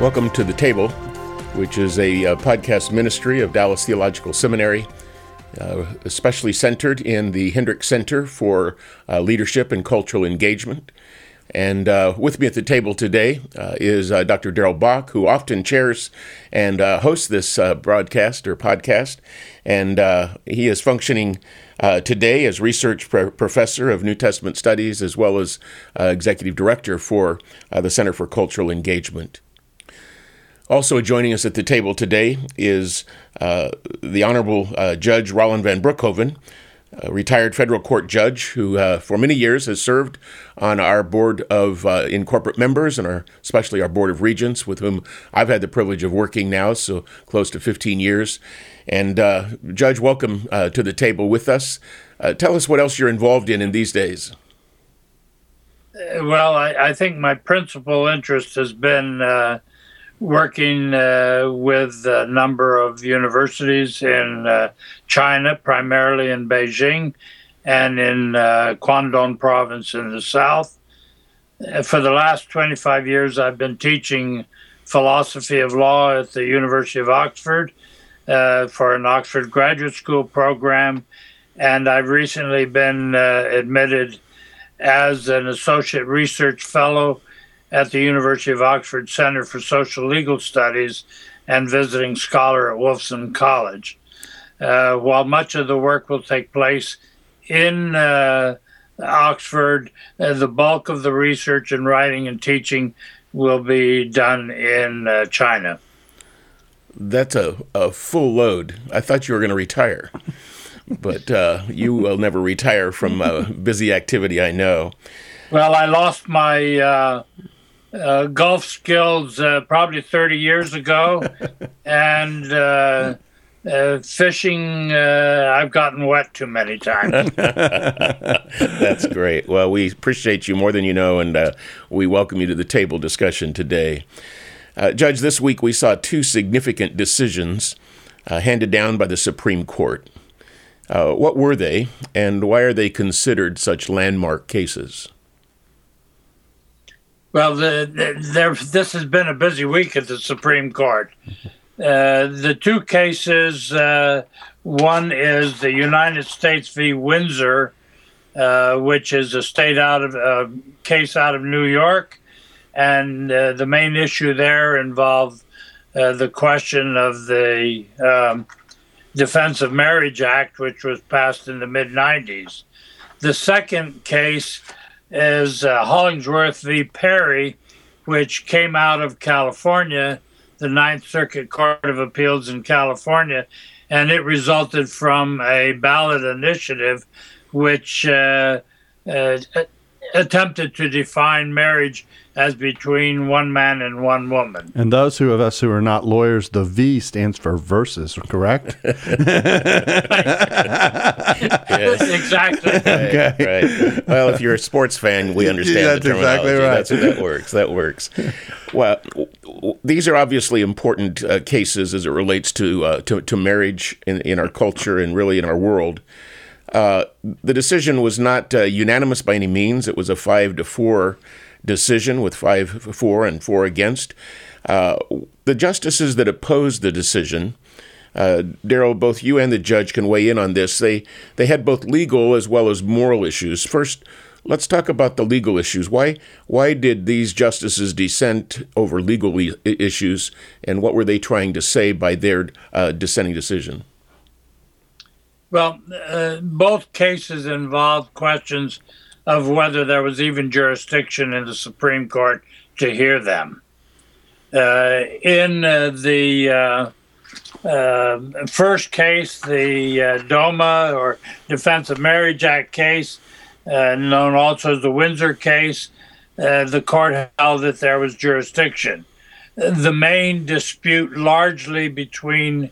Welcome to The Table, which is a uh, podcast ministry of Dallas Theological Seminary, uh, especially centered in the Hendricks Center for uh, Leadership and Cultural Engagement. And uh, with me at the table today uh, is uh, Dr. Darrell Bock, who often chairs and hosts this broadcast or podcast. And he is functioning today as research pro- professor of New Testament studies as well as executive director for the Center for Cultural Engagement. Also joining us at the table today is uh, the Honorable uh, Judge Rollin Van Broekhoven, a retired federal court judge who, uh, for many years, has served on our board of uh, in corporate members and our, especially our board of regents, with whom I've had the privilege of working now, so close to 15 years. And uh, Judge, welcome to the table with us. tell us what else you're involved in in these days. Well, I, I think my principal interest has been working uh, with a number of universities in uh, China, primarily in Beijing, and in uh, Guangdong province in the south. For the last 25 years, I've been teaching philosophy of law at the University of Oxford uh, for an Oxford graduate school program, and I've recently been uh, admitted as an associate research fellow at the University of Oxford Center for Social Legal Studies and visiting scholar at Wolfson College. Uh, while much of the work will take place in uh, Oxford, uh, the bulk of the research and writing and teaching will be done in uh, China. That's a, a full load. I thought you were going to retire, but uh, you will never retire from a busy activity, I know. Well, I lost my uh, golf skills uh, probably 30 years ago, and uh, uh fishing, uh, I've gotten wet too many times. That's great. Well, we appreciate you more than you know, and uh, we welcome you to the table discussion today. Judge, this week we saw two significant decisions handed down by the Supreme Court. what were they, and why are they considered such landmark cases? Well, the, the, there, this has been a busy week at the Supreme Court. Uh, the two cases uh, one is the United States v. Windsor, uh, which is a state out of uh, case out of New York, and uh, the main issue there involved uh, the question of the um, Defense of Marriage Act, which was passed in the mid 90s. The second case is uh, Hollingsworth v. Perry, which came out of California, the Ninth Circuit Court of Appeals in California, and it resulted from a ballot initiative which uh, uh, attempted to define marriage as between one man and one woman. And those who of us who are not lawyers, the V stands for versus, correct? Yes. Exactly. okay. Right. Well, if you're a sports fan, we understand That's the terminology. Exactly right. That's that works. That works. Well, these are obviously important uh, cases as it relates to, uh, to, to marriage in, in our culture and really in our world. Uh, the decision was not uh, unanimous by any means. It was a five to four decision with five for and four against. Uh, the justices that opposed the decision, uh, Darrell, both you and the judge can weigh in on this. They they had both legal as well as moral issues. First, let's talk about the legal issues. Why why did these justices dissent over legal issues, and what were they trying to say by their uh, dissenting decision? Well, uh, both cases involved questions of whether there was even jurisdiction in the Supreme Court to hear them. Uh, in uh, the uh, uh first case, the uh, DOMA or Defense of Marriage Act case, uh, known also as the Windsor case, the court held that there was jurisdiction. The main dispute, largely between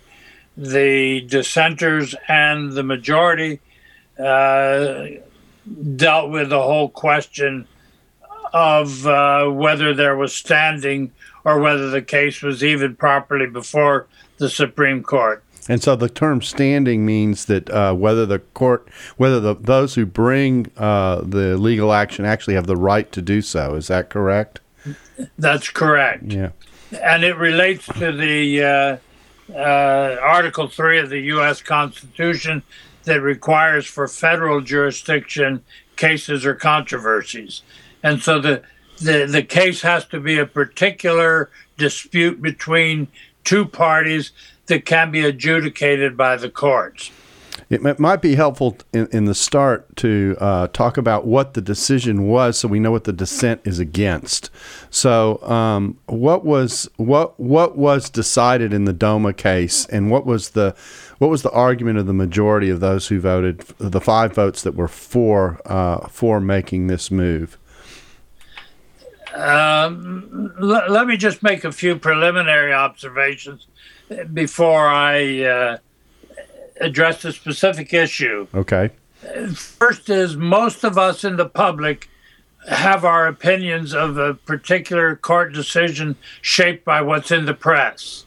the dissenters and the majority, dealt with the whole question of uh, whether there was standing or whether the case was even properly before the Supreme Court. And so the term standing means that uh, whether the court, whether the, those who bring uh, the legal action actually have the right to do so. Is that correct? That's correct. Yeah. And it relates to the uh, uh Article 3 of the U.S. Constitution that requires for federal jurisdiction cases or controversies. And so the, the, the case has to be a particular dispute between two parties that can be adjudicated by the courts. It might be helpful in, in the start to uh, talk about what the decision was, so we know what the dissent is against. So, um, what was what what was decided in the DOMA case, and what was the what was the argument of the majority of those who voted, the five votes that were for uh, for making this move? Um, l- let me just make a few preliminary observations before I uh, address the specific issue. Okay. First, is most of us in the public have our opinions of a particular court decision shaped by what's in the press.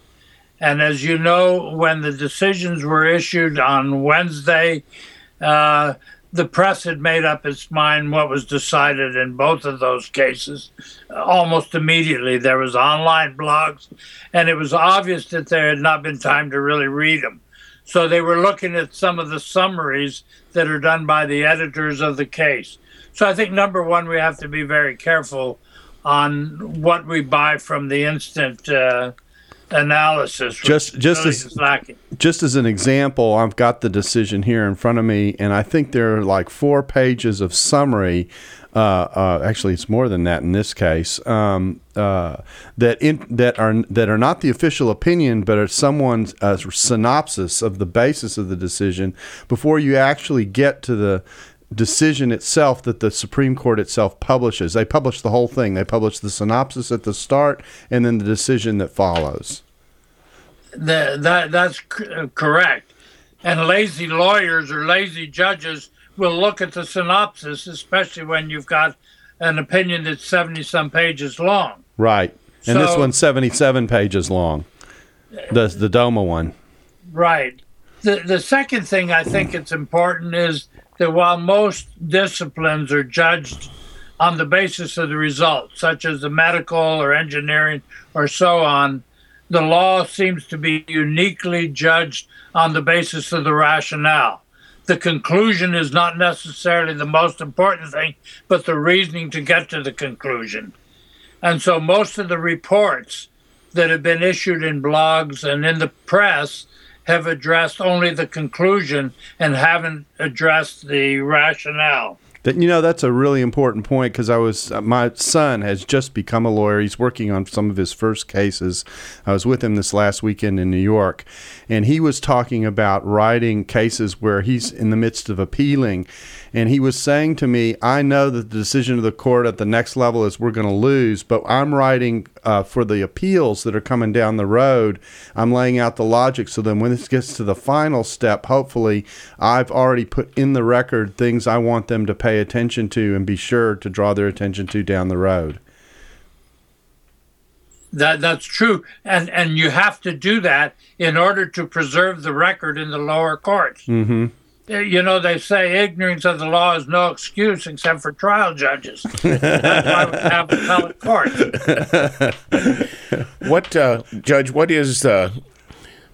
And as you know, when the decisions were issued on Wednesday, uh, the press had made up its mind what was decided in both of those cases almost immediately. There was online blogs, and it was obvious that there had not been time to really read them. So they were looking at some of the summaries that are done by the editors of the case. So I think number one, we have to be very careful on what we buy from the instant uh, analysis. Just just as just as an example, I've got the decision here in front of me, and I think there are like four pages of summary. Uh, uh, actually, it's more than that in this case. Um, uh, that in, that are that are not the official opinion, but are someone's uh, synopsis of the basis of the decision before you actually get to the decision itself that the Supreme Court itself publishes. They publish the whole thing. They publish the synopsis at the start and then the decision that follows. The, that that's uh, correct. And lazy lawyers or lazy judges will look at the synopsis, especially when you've got an opinion that's 70 some pages long. Right. And so, this one's 77 pages long. The the DOMA one. Right. The the second thing I think it's important is that while most disciplines are judged on the basis of the results, such as the medical or engineering or so on, the law seems to be uniquely judged on the basis of the rationale. The conclusion is not necessarily the most important thing, but the reasoning to get to the conclusion. And so most of the reports that have been issued in blogs and in the press have addressed only the conclusion and haven't addressed the rationale. That you know that's a really important point because I was uh, my son has just become a lawyer. He's working on some of his first cases. I was with him this last weekend in New York, and he was talking about writing cases where he's in the midst of appealing, and he was saying to me, "I know that the decision of the court at the next level is we're going to lose, but I'm writing uh, for the appeals that are coming down the road. I'm laying out the logic so then when this gets to the final step, hopefully I've already put in the record things I want them to pay." Pay attention to and be sure to draw their attention to down the road. That that's true, and and you have to do that in order to preserve the record in the lower courts. Mm-hmm. Uh, you know, they say ignorance of the law is no excuse except for trial judges. That's why we have appellate courts. what, uh, Judge? What is uh,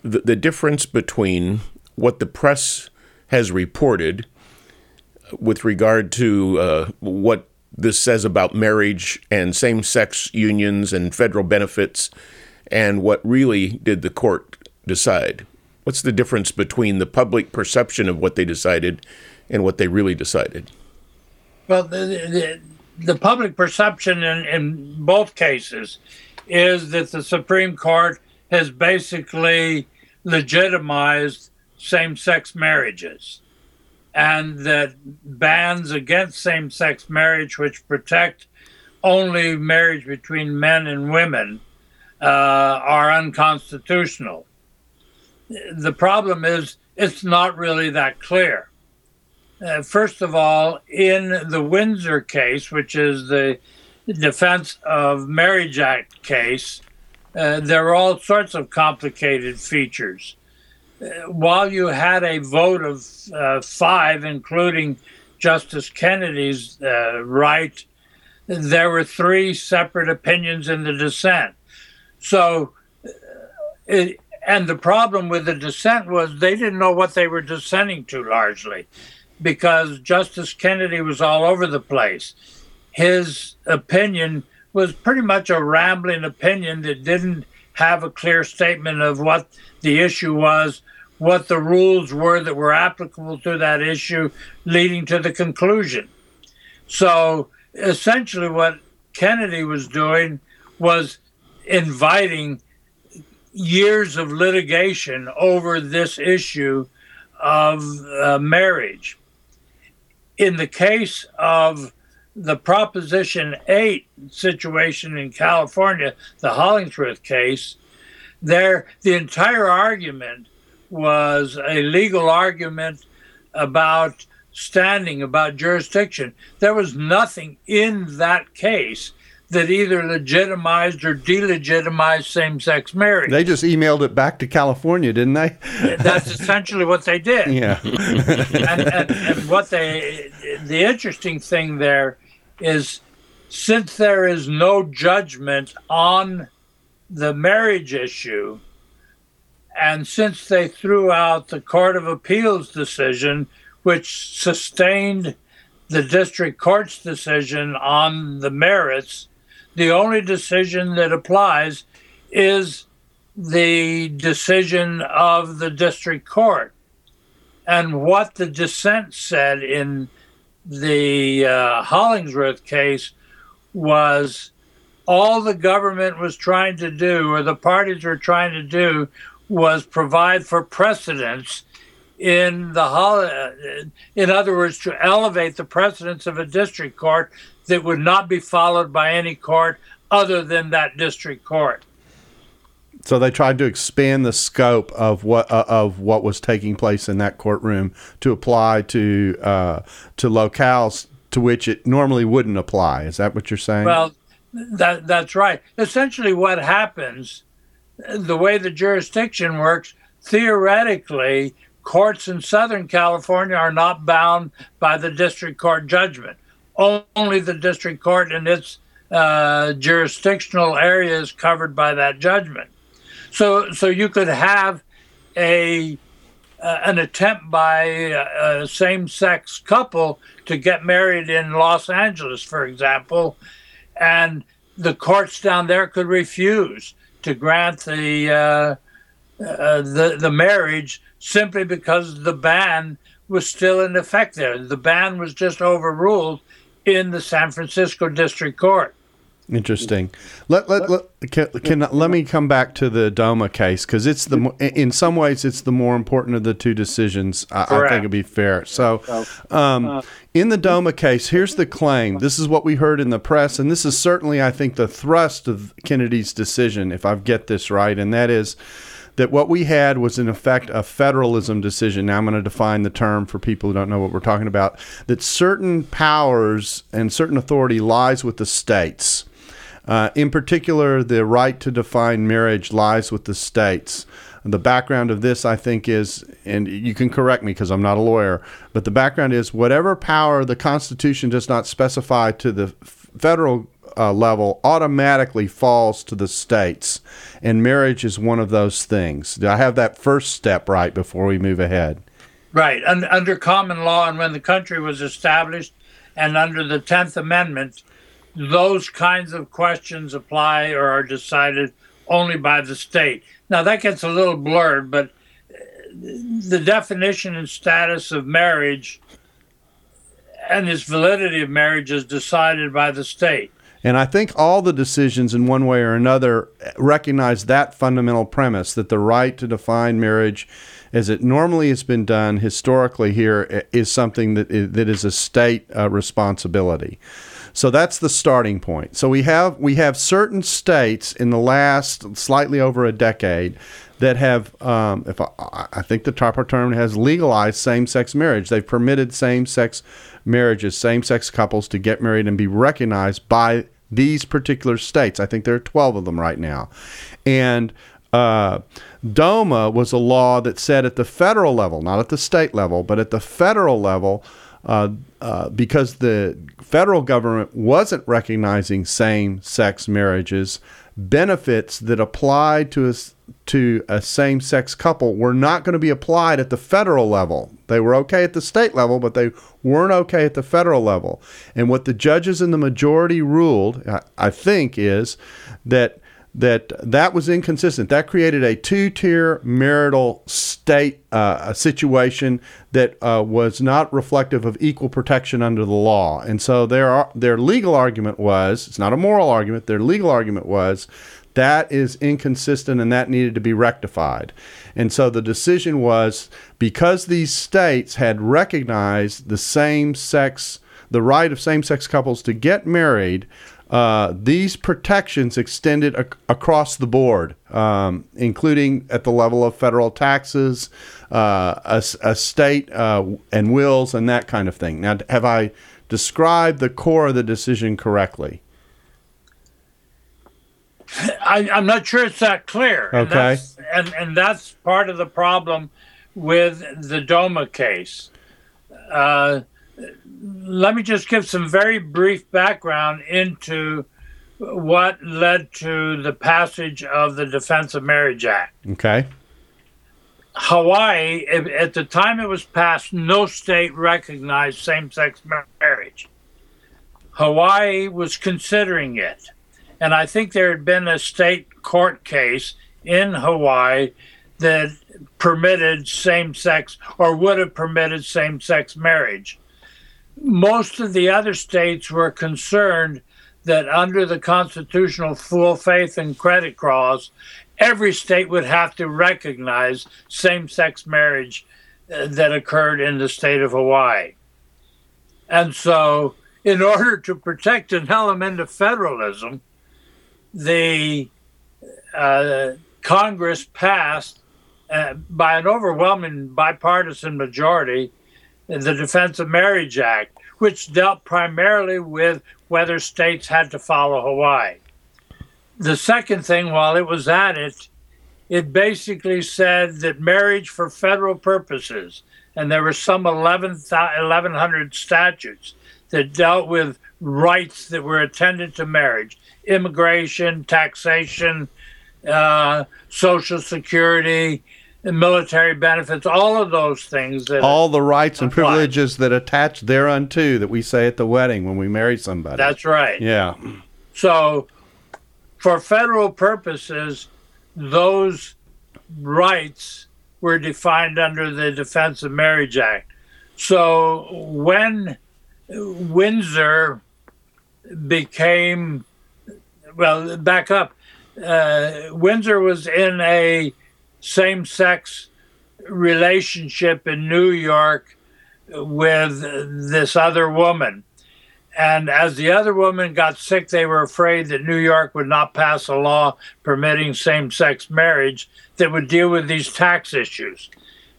the the difference between what the press has reported with regard to uh, what this says about marriage and same sex unions and federal benefits and what really did the court decide? What's the difference between the public perception of what they decided and what they really decided? Well, the, the, the public perception in, in both cases is that the Supreme Court has basically legitimized same sex marriages and that bans against same sex marriage, which protect only marriage between men and women, uh, are unconstitutional. The problem is it's not really that clear. Uh, first of all, in the Windsor case, which is the Defense of Marriage Act case, uh, there are all sorts of complicated features. While you had a vote of uh, five, including Justice Kennedy's uh, right, there were three separate opinions in the dissent. So, uh, it, and the problem with the dissent was they didn't know what they were dissenting to largely because Justice Kennedy was all over the place. His opinion was pretty much a rambling opinion that didn't have a clear statement of what the issue was, what the rules were that were applicable to that issue, leading to the conclusion. So essentially, what Kennedy was doing was inviting years of litigation over this issue of uh, marriage. In the case of the Proposition 8 situation in California, the Hollingsworth case, there the entire argument was a legal argument about standing, about jurisdiction. There was nothing in that case that either legitimized or delegitimized same sex marriage. They just emailed it back to California, didn't they? That's essentially what they did. Yeah. and, and, and what they, the interesting thing there is since there is no judgment on the marriage issue, and since they threw out the Court of Appeals decision, which sustained the district court's decision on the merits, the only decision that applies is the decision of the district court. And what the dissent said in the uh, Hollingsworth case was all the government was trying to do, or the parties were trying to do, was provide for precedence in the in other words to elevate the precedence of a district court that would not be followed by any court other than that district court so they tried to expand the scope of what uh, of what was taking place in that courtroom to apply to uh, to locales to which it normally wouldn't apply. Is that what you're saying? Well, that that's right. Essentially, what happens, the way the jurisdiction works, theoretically, courts in Southern California are not bound by the district court judgment. Only the district court and its uh, jurisdictional area is covered by that judgment. So so you could have a uh, an attempt by a, a same-sex couple to get married in Los Angeles, for example, and the courts down there could refuse to grant the uh, uh, the the marriage simply because the ban was still in effect there. The ban was just overruled in the San Francisco District Court. Interesting. Let let let can, can let me come back to the DOMA case because it's the in some ways it's the more important of the two decisions. I, I think it'd be fair. So, um, in the DOMA case, here's the claim. This is what we heard in the press, and this is certainly I think the thrust of Kennedy's decision, if I get this right, and that is that what we had was in effect a federalism decision. Now I'm going to define the term for people who don't know what we're talking about. That certain powers and certain authority lies with the states uh, in particular, the right to define marriage lies with the states. The background of this, I think, is, and you can correct me because I'm not a lawyer, but the background is whatever power the Constitution does not specify to the federal uh, level automatically falls to the states. And marriage is one of those things. Do I have that first step right before we move ahead? Right. under common law, and when the country was established, and under the 10th Amendment, those kinds of questions apply or are decided only by the state. Now, that gets a little blurred, but uh, the definition and status of marriage and its validity of marriage is decided by the state. And I think all the decisions, in one way or another, recognize that fundamental premise that the right to define marriage as it normally has been done historically here, is something that is, that is a state uh, responsibility. So that's the starting point. So we have we have certain states in the last slightly over a decade that have, um, if I, I, think the proper term has legalized same-sex marriage. They've permitted same-sex marriages, same-sex couples to get married and be recognized by these particular states. I think there are 12 of them right now, and uh, DOMA was a law that said at the federal level, not at the state level, but at the federal level, uh, uh, because the federal government wasn't recognizing same sex marriages, benefits that applied to a, to a same sex couple were not going to be applied at the federal level. They were okay at the state level, but they weren't okay at the federal level. And what the judges in the majority ruled, I, think, is that that that was inconsistent. That created a two-tier marital state uh, situation that uh, was not reflective of equal protection under the law. And so their their legal argument was it's not a moral argument. Their legal argument was that is inconsistent and that needed to be rectified. And so the decision was because these states had recognized the same sex the right of same sex couples to get married uh, these protections extended ac- across the board, um, including at the level of federal taxes, uh, a, a, state uh, and wills, and that kind of thing. Now, have I described the core of the decision correctly? I, am not sure it's that clear. Okay. And that's, and, and that's part of the problem with the DOMA case. Uh, let me just give some very brief background into what led to the passage of the Defense of Marriage Act. Okay. Hawaii, at the time it was passed, no state recognized same sex marriage. Hawaii was considering it. And I think there had been a state court case in Hawaii that permitted same sex or would have permitted same sex marriage most of the other states were concerned that under the constitutional full faith and credit clause, every state would have to recognize same sex marriage uh, that occurred in the state of Hawaii. And so, in order to protect an element of federalism, the uh, Congress passed uh, by an overwhelming bipartisan majority the Defense of Marriage Act, which dealt primarily with whether states had to follow Hawaii. The second thing, while it was at it, it basically said that marriage for federal purposes, and there were some 11, 1,100 statutes that dealt with rights that were attendant to marriage immigration, taxation, uh, social security, military benefits, all of those things. That all the rights and privileges that attach thereunto that we say at the wedding when we marry somebody. That's right. Yeah. So, for federal purposes, those rights were defined under the Defense of Marriage Act. So, when Windsor became, well, back up, uh, Windsor was in a same sex relationship in New York with this other woman. And as the other woman got sick, they were afraid that New York would not pass a law permitting same sex marriage that would deal with these tax issues.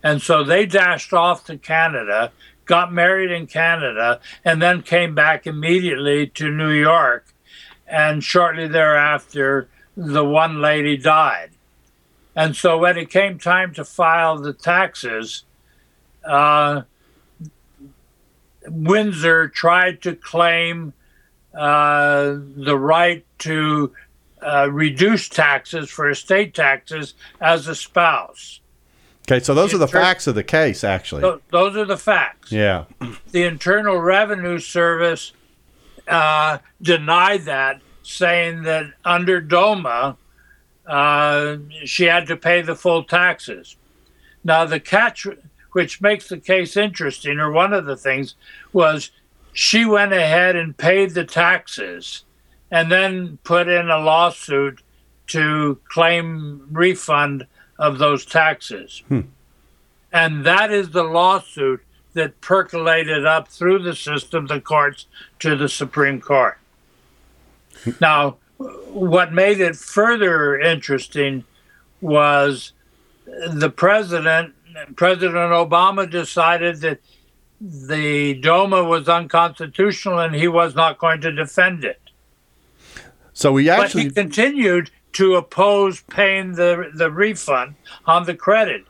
And so they dashed off to Canada, got married in Canada, and then came back immediately to New York. And shortly thereafter, the one lady died. And so when it came time to file the taxes, uh, Windsor tried to claim uh, the right to uh, reduce taxes for estate taxes as a spouse. Okay, so those the are the inter- facts of the case, actually. Th- those are the facts. Yeah. The Internal Revenue Service uh, denied that, saying that under DOMA, uh, she had to pay the full taxes. Now, the catch, which makes the case interesting, or one of the things, was she went ahead and paid the taxes and then put in a lawsuit to claim refund of those taxes. Hmm. And that is the lawsuit that percolated up through the system, the courts, to the Supreme Court. Now, what made it further interesting was the president, President Obama, decided that the DOMA was unconstitutional and he was not going to defend it. So we actually but he continued to oppose paying the the refund on the credit.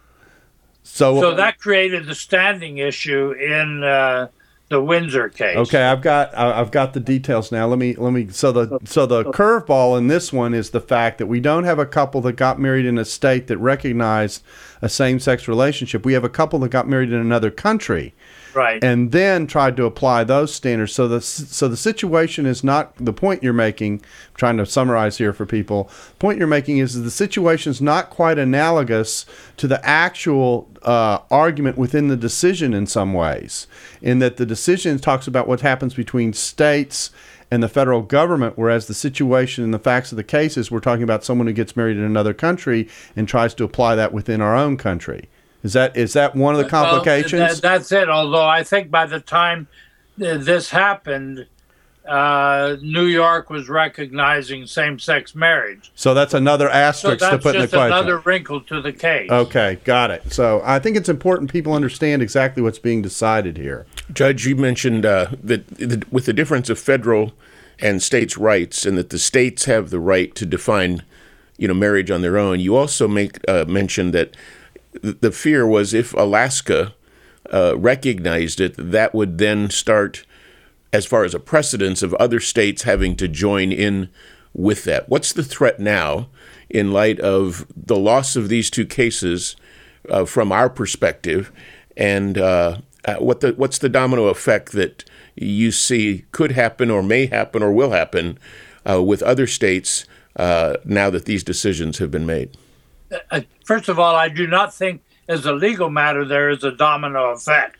So, so that created the standing issue in uh, the Windsor case. Okay, I've got I've got the details now. Let me let me. So the so the curveball in this one is the fact that we don't have a couple that got married in a state that recognized a same-sex relationship. We have a couple that got married in another country right and then tried to apply those standards so the so the situation is not the point you're making I'm trying to summarize here for people the point you're making is that the situation is not quite analogous to the actual uh, argument within the decision in some ways in that the decision talks about what happens between states and the federal government, whereas the situation and the facts of the case is we're talking about someone who gets married in another country and tries to apply that within our own country. Is that is that one of the complications? Well, that, that's it. Although I think by the time this happened, uh, New York was recognizing same-sex marriage. So that's another asterisk so to put in the question. another wrinkle to the case. Okay, got it. So I think it's important people understand exactly what's being decided here. Judge, you mentioned uh, that the, with the difference of federal and states' rights, and that the states have the right to define, you know, marriage on their own. You also make uh, mention that the fear was if Alaska uh, recognized it, that would then start, as far as a precedence of other states having to join in with that. What's the threat now in light of the loss of these two cases uh, from our perspective, and uh, uh what the what's the domino effect that you see could happen or may happen or will happen uh, with other states uh, now that these decisions have been made? Uh, first of all, I do not think as a legal matter there is a domino effect.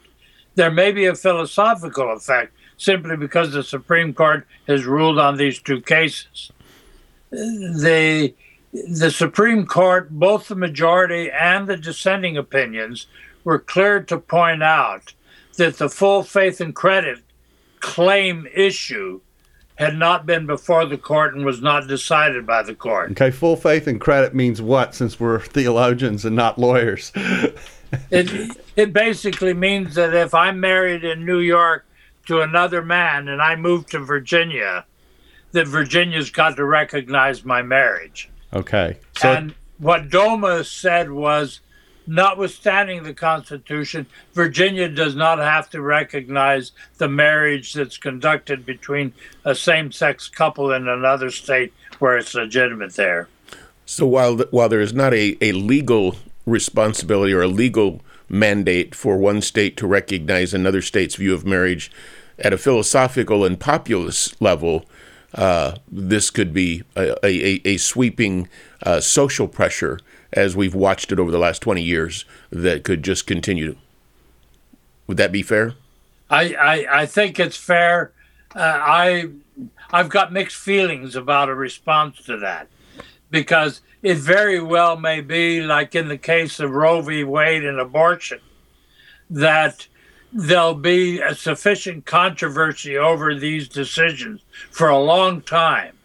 There may be a philosophical effect simply because the Supreme Court has ruled on these two cases. The the Supreme Court, both the majority and the dissenting opinions, were clear to point out that the full faith and credit claim issue had not been before the court and was not decided by the court. Okay, full faith and credit means what since we're theologians and not lawyers? it it basically means that if I'm married in New York to another man and I move to Virginia, that Virginia's got to recognize my marriage. Okay. So and what DOMA said was notwithstanding the Constitution, Virginia does not have to recognize the marriage that's conducted between a same sex couple in another state where it's legitimate there. So while, the, while there is not a, a legal responsibility or a legal mandate for one state to recognize another state's view of marriage, at a philosophical and populist level, uh, this could be a, a, a sweeping uh, social pressure as we've watched it over the last 20 years that could just continue. To would that be fair? I, I, I think it's fair. Uh, I I've got mixed feelings about a response to that because it very well may be like in the case of Roe v. Wade and abortion that there'll be a sufficient controversy over these decisions for a long time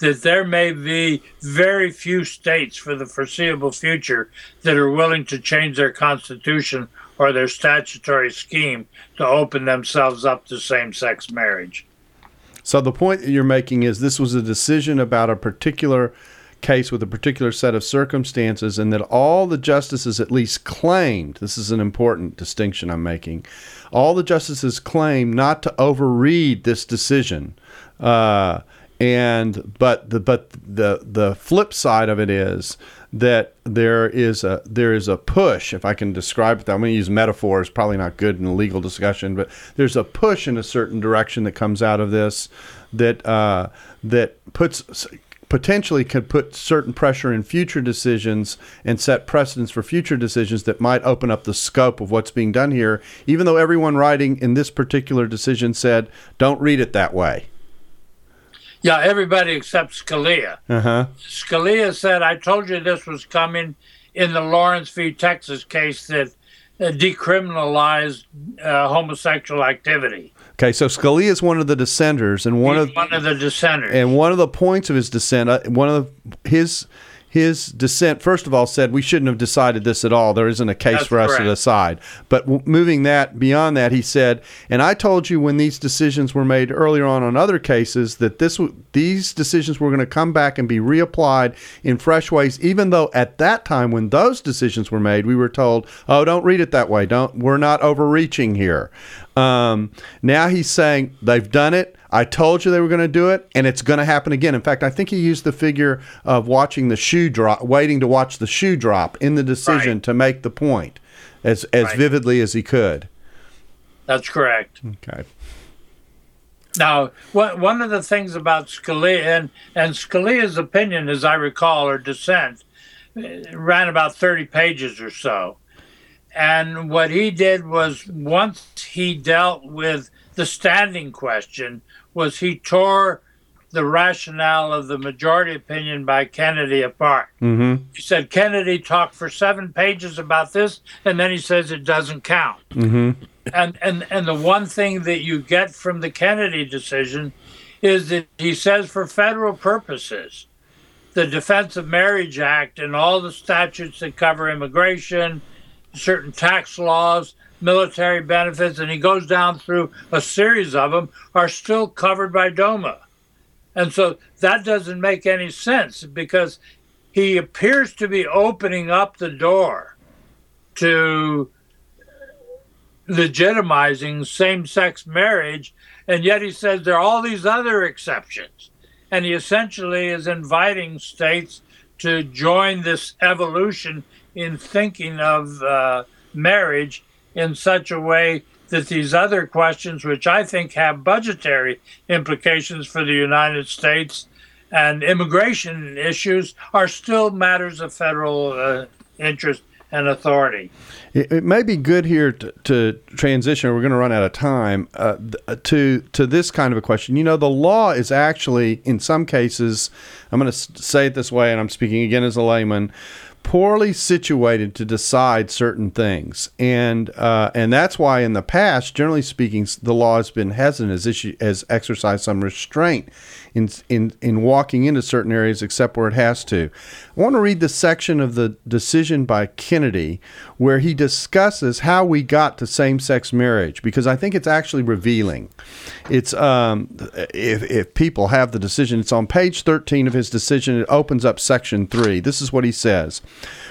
that there may be very few states for the foreseeable future that are willing to change their constitution or their statutory scheme to open themselves up to same sex marriage. So the point that you're making is this was a decision about a particular case with a particular set of circumstances, and that all the justices at least claimed this is an important distinction I'm making all the justices claimed not to overread this decision. Uh, and but the but the the flip side of it is that there is a there is a push if i can describe it that i'm going to use metaphors probably not good in a legal discussion but there's a push in a certain direction that comes out of this that uh, that puts potentially could put certain pressure in future decisions and set precedents for future decisions that might open up the scope of what's being done here even though everyone writing in this particular decision said don't read it that way yeah, everybody except Scalia. Uh-huh. Scalia said, I told you this was coming in the Lawrence v. Texas case that uh, decriminalized uh, homosexual activity. Okay, so Scalia is one of the dissenters, and one He's of one of the dissenters. and one of the points of his dissent, uh, one of his his dissent, first of all, said we shouldn't have decided this at all. There isn't a case That's for us to decide. But w- moving that beyond that, he said, and I told you when these decisions were made earlier on on other cases that this w- these decisions were going to come back and be reapplied in fresh ways. Even though at that time when those decisions were made, we were told, oh, don't read it that way. Don't we're not overreaching here. Um, now he's saying they've done it. I told you they were going to do it, and it's going to happen again. In fact, I think he used the figure of watching the shoe drop, waiting to watch the shoe drop in the decision Right. to make the point as as Right. vividly as he could. That's correct. Okay. Now, one one of the things about Scalia and, and Scalia's opinion, as I recall, or dissent, ran about 30 pages or so. And what he did was once he dealt with the standing question, was he tore the rationale of the majority opinion by Kennedy apart. Mm-hmm. He said Kennedy talked for seven pages about this, and then he says it doesn't count. Mm-hmm. And and and the one thing that you get from the Kennedy decision is that he says for federal purposes, the Defense of Marriage Act and all the statutes that cover immigration, certain tax laws, military benefits, and he goes down through a series of them are still covered by DOMA. And so that doesn't make any sense because he appears to be opening up the door to legitimizing same sex marriage, and yet he says there are all these other exceptions. And he essentially is inviting states to join this evolution in thinking of uh, marriage in such a way that these other questions, which I think have budgetary implications for the United States and immigration issues, are still matters of federal uh, interest and authority. It, it may be good here to, to transition. We're going to run out of time uh, to to this kind of a question. You know, the law is actually, in some cases, I'm going to say it this way, and I'm speaking again as a layman, poorly situated to decide certain things, and uh, and that's why in the past, generally speaking, the law has been hesitant, as issue, has exercised some restraint in in in walking into certain areas except where it has to. I want to read the section of the decision by Kennedy where he discusses how we got to same-sex marriage because I think it's actually revealing. It's um, if if people have the decision, it's on page 13 of his decision. It opens up section 3. This is what he says.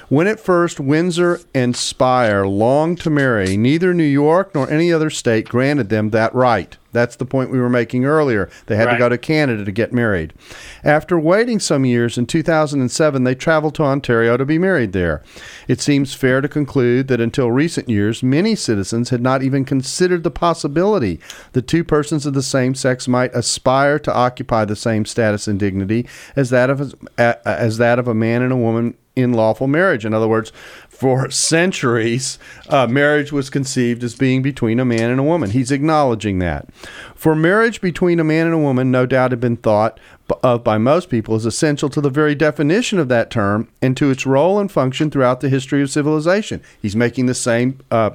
When at first Windsor and Spyer longed to marry, neither New York nor any other state granted them that right. That's the point we were making earlier. They had to go to Canada to get married. After waiting some years, in 2007, they traveled to Ontario to be married there. It seems fair to conclude that until recent years, many citizens had not even considered the possibility that two persons of the same sex might aspire to occupy the same status and dignity as that of a, as that of a man and a woman in lawful marriage. In other words, for centuries, uh, marriage was conceived as being between a man and a woman. He's acknowledging that. For marriage between a man and a woman, no doubt had been thought of by most people as essential to the very definition of that term and to its role and function throughout the history of civilization. He's making the same uh,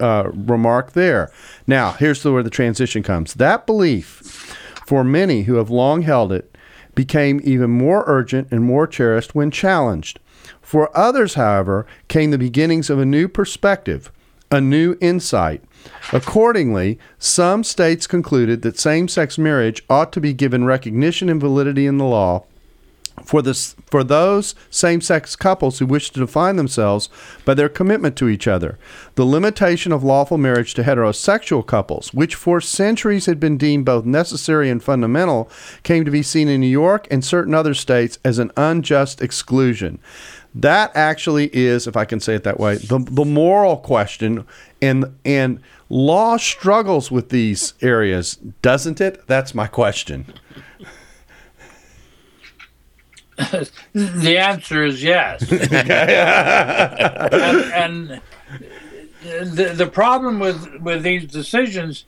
uh, remark there. Now, here's the, where the transition comes. That belief, for many who have long held it, became even more urgent and more cherished when challenged. For others, however, came the beginnings of a new perspective, a new insight. Accordingly, some states concluded that same sex marriage ought to be given recognition and validity in the law for this for those same-sex couples who wish to define themselves by their commitment to each other the limitation of lawful marriage to heterosexual couples which for centuries had been deemed both necessary and fundamental came to be seen in New York and certain other states as an unjust exclusion that actually is if i can say it that way the, the moral question and and law struggles with these areas doesn't it that's my question The answer is yes. and, and the, the problem with, with these decisions,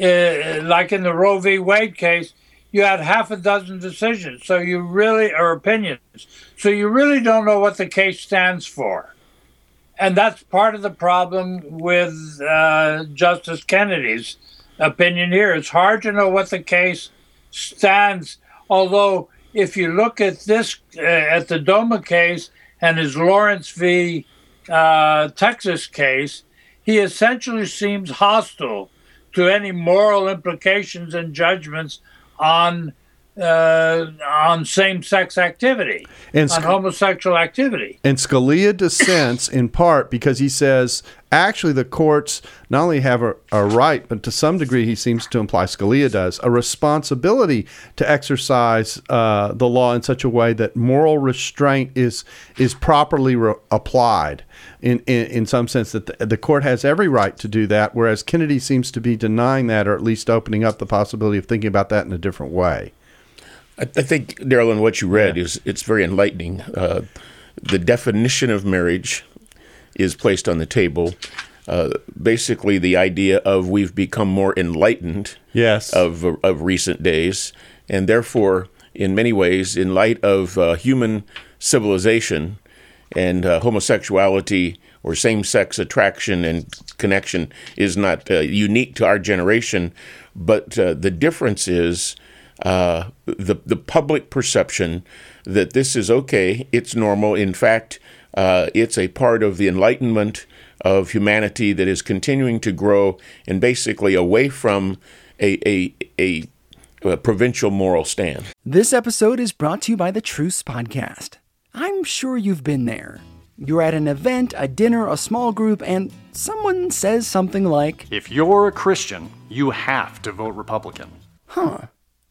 uh, like in the Roe v. Wade case, you had half a dozen decisions, so you really, are opinions, so you really don't know what the case stands for. and that's part of the problem with uh, Justice Kennedy's opinion here. It's hard to know what the case stands, although if you look at this, uh, at the DOMA case and his Lawrence v. Uh, Texas case, he essentially seems hostile to any moral implications and judgments on uh, on same-sex activity, and on homosexual activity. And Scalia dissents in part because he says actually the courts not only have a, a, right, but to some degree he seems to imply Scalia does a responsibility to exercise uh, the law in such a way that moral restraint is is properly re- applied. In, in, in some sense, that the, the court has every right to do that, whereas Kennedy seems to be denying that, or at least opening up the possibility of thinking about that in a different way. I, I think, Darrell, what you read yeah. is it's very enlightening. Uh, the definition of marriage is placed on the table. Uh, basically, the idea of we've become more enlightened yes. of of recent days, and therefore, in many ways, in light of uh, human civilization and uh, homosexuality or same-sex attraction and connection is not uh, unique to our generation, but uh, the difference is uh, the the public perception that this is okay, it's normal. In fact, uh, it's a part of the enlightenment of humanity that is continuing to grow and basically away from a, a, a, a provincial moral stand. This episode is brought to you by the Truce Podcast. I'm sure you've been there. You're at an event, a dinner, a small group, and someone says something like, If you're a Christian, you have to vote Republican. Huh.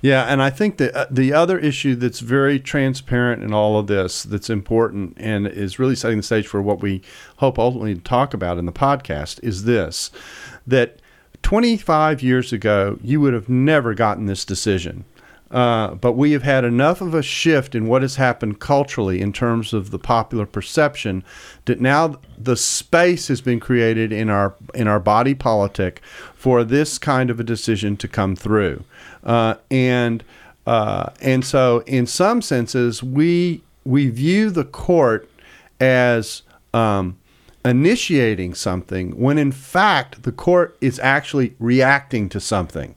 Yeah, and I think that uh, the other issue that's very transparent in all of this, that's important, and is really setting the stage for what we hope ultimately to talk about in the podcast, is this: that 25 years ago, you would have never gotten this decision. Uh, but we have had enough of a shift in what has happened culturally in terms of the popular perception that now the space has been created in our in our body politic for this kind of a decision to come through. Uh, and uh, and so, in some senses, we we view the court as um, initiating something when, in fact, the court is actually reacting to something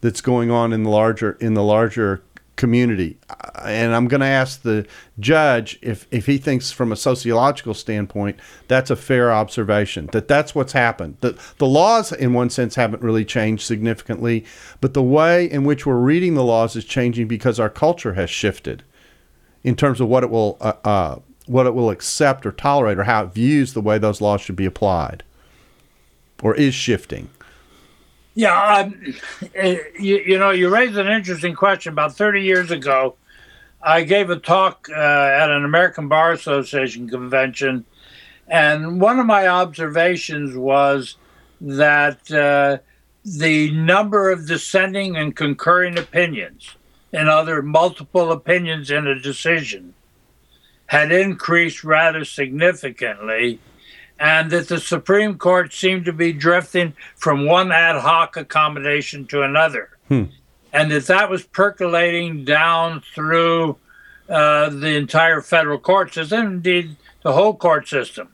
that's going on in the larger in the larger community. And I'm going to ask the judge if, if he thinks from a sociological standpoint that's a fair observation, that that's what's happened. That the laws, in one sense, haven't really changed significantly, but the way in which we're reading the laws is changing because our culture has shifted in terms of what it will uh, uh, what it will accept or tolerate or how it views the way those laws should be applied or is shifting. Yeah, um, eh, you, you, know, you raised an interesting question. About 30 years ago, I gave a talk uh, at an American Bar Association convention, and one of my observations was that uh, the number of dissenting and concurring opinions, and other multiple opinions in a decision, had increased rather significantly and that the Supreme Court seemed to be drifting from one ad hoc accommodation to another, hmm. and that that was percolating down through uh, the entire federal court system, indeed the whole court system.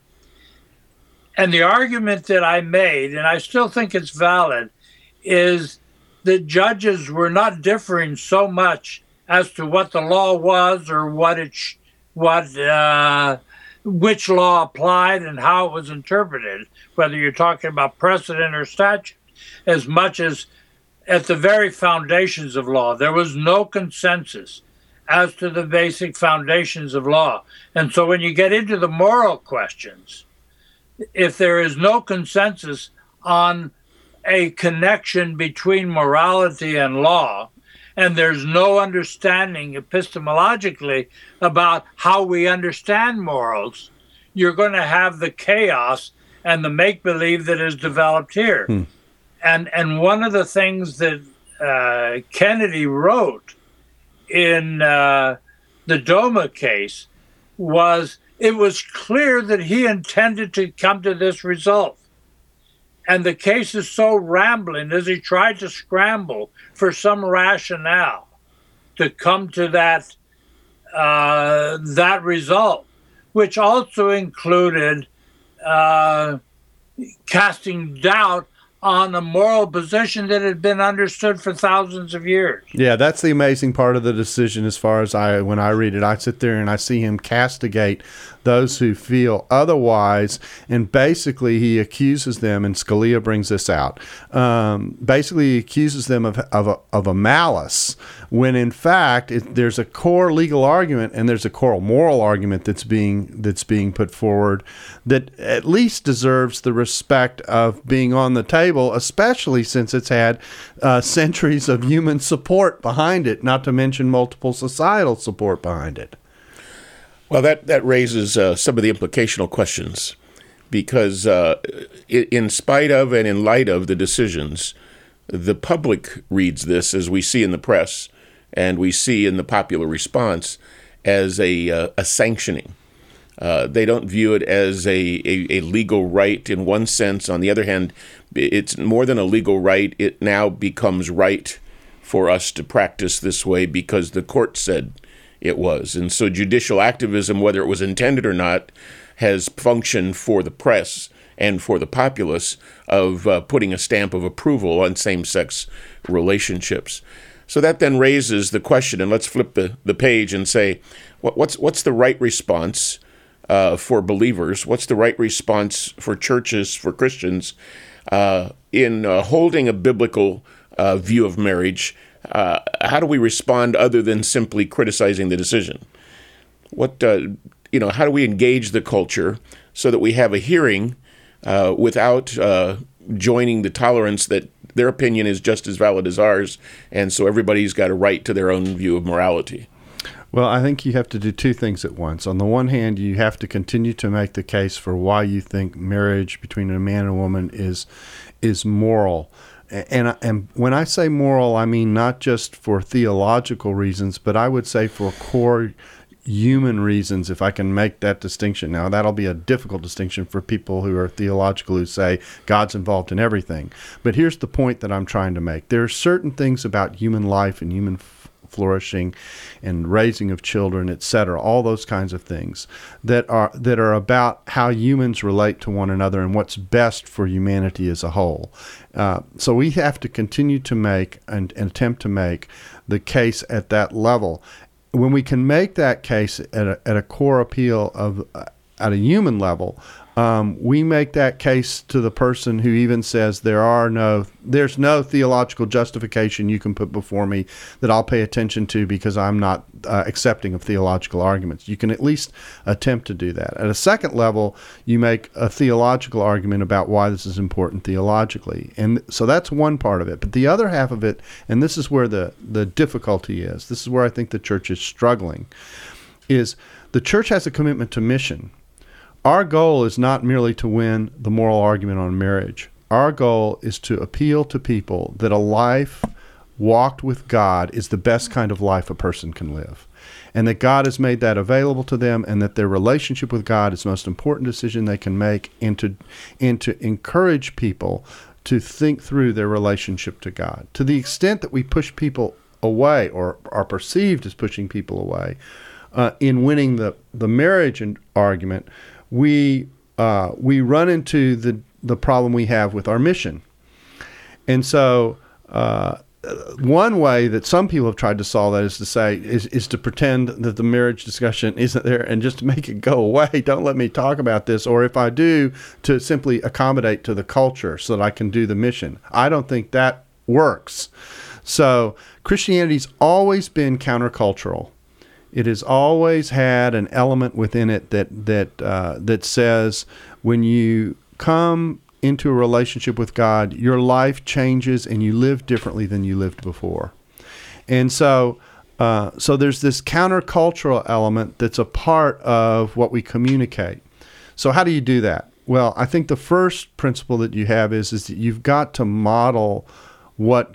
And the argument that I made, and I still think it's valid, is that judges were not differing so much as to what the law was or what it sh- what uh, which law applied and how it was interpreted, whether you're talking about precedent or statute, as much as at the very foundations of law, there was no consensus as to the basic foundations of law. And so when you get into the moral questions, if there is no consensus on a connection between morality and law, and there's no understanding epistemologically about how we understand morals, you're going to have the chaos and the make believe that is developed here. Hmm. And and one of the things that uh, Kennedy wrote in uh, the DOMA case was it was clear that he intended to come to this result. And the case is so rambling as he tried to scramble for some rationale to come to that uh, that result, which also included uh, casting doubt on a moral position that had been understood for thousands of years. Yeah, that's the amazing part of the decision as far as I when I read it. I sit there and I see him castigate those who feel otherwise. And basically, he accuses them, and Scalia brings this out. Um, basically, he accuses them of, of, a, of a malice, when in fact it, there's a core legal argument and there's a core moral argument that's being that's being put forward that at least deserves the respect of being on the table, especially since it's had uh, centuries of human support behind it, not to mention multiple societal support behind it. Well, that, that raises uh, some of the implicational questions because, uh, in spite of and in light of the decisions, the public reads this, as we see in the press and we see in the popular response, as a, uh, a sanctioning. Uh, they don't view it as a, a, a, legal right in one sense. On the other hand, it's more than a legal right. It now becomes right for us to practice this way because the court said it was. And so judicial activism, whether it was intended or not, has functioned for the press and for the populace of uh, putting a stamp of approval on same sex relationships. So that then raises the question, and let's flip the, the page and say, what, what's, what's the right response uh, for believers? What's the right response for churches, for Christians, uh, in uh, holding a biblical uh, view of marriage uh, how do we respond other than simply criticizing the decision? What uh, you know, how do we engage the culture so that we have a hearing uh, without uh, joining the tolerance that their opinion is just as valid as ours, and so everybody's got a right to their own view of morality? Well, I think you have to do two things at once. On the one hand, you have to continue to make the case for why you think marriage between a man and a woman is is moral and uh, and when I say moral, I mean not just for theological reasons, but I would say for core human reasons, if I can make that distinction. Now, that'll be a difficult distinction for people who are theological who say God's involved in everything. But here's the point that I'm trying to make there are certain things about human life and human flourishing and raising of children, etc. All those kinds of things that are that are about how humans relate to one another and what's best for humanity as a whole. Uh, so we have to continue to make and, and attempt to make the case at that level. When we can make that case at a, at a core appeal of uh, at a human level, um, we make that case to the person who even says there are no there's no theological justification you can put before me that I'll pay attention to because I'm not uh, accepting of theological arguments. You can at least attempt to do that. At a second level, you make a theological argument about why this is important theologically, and so that's one part of it. But the other half of it, and this is where the the difficulty is. This is where I think the church is struggling, is the church has a commitment to mission our goal is not merely to win the moral argument on marriage. Our goal is to appeal to people that a life walked with God is the best kind of life a person can live. And that God has made that available to them, and that their relationship with God is the most important decision they can make, and to, and to encourage people to think through their relationship to God. To the extent that we push people away or are perceived as pushing people away uh, in winning the, the marriage argument, we uh, we run into the the problem we have with our mission. And so, uh, one way that some people have tried to solve that is to say is, is to pretend that the marriage discussion isn't there and just make it go away. Don't let me talk about this, or if I do, to simply accommodate to the culture so that I can do the mission. I don't think that works. So Christianity's always been countercultural. It has always had an element within it that that uh, that says when you come into a relationship with God, your life changes and you live differently than you lived before. And so, uh, so there's this countercultural element that's a part of what we communicate. So how do you do that? Well, I think the first principle that you have is is that you've got to model what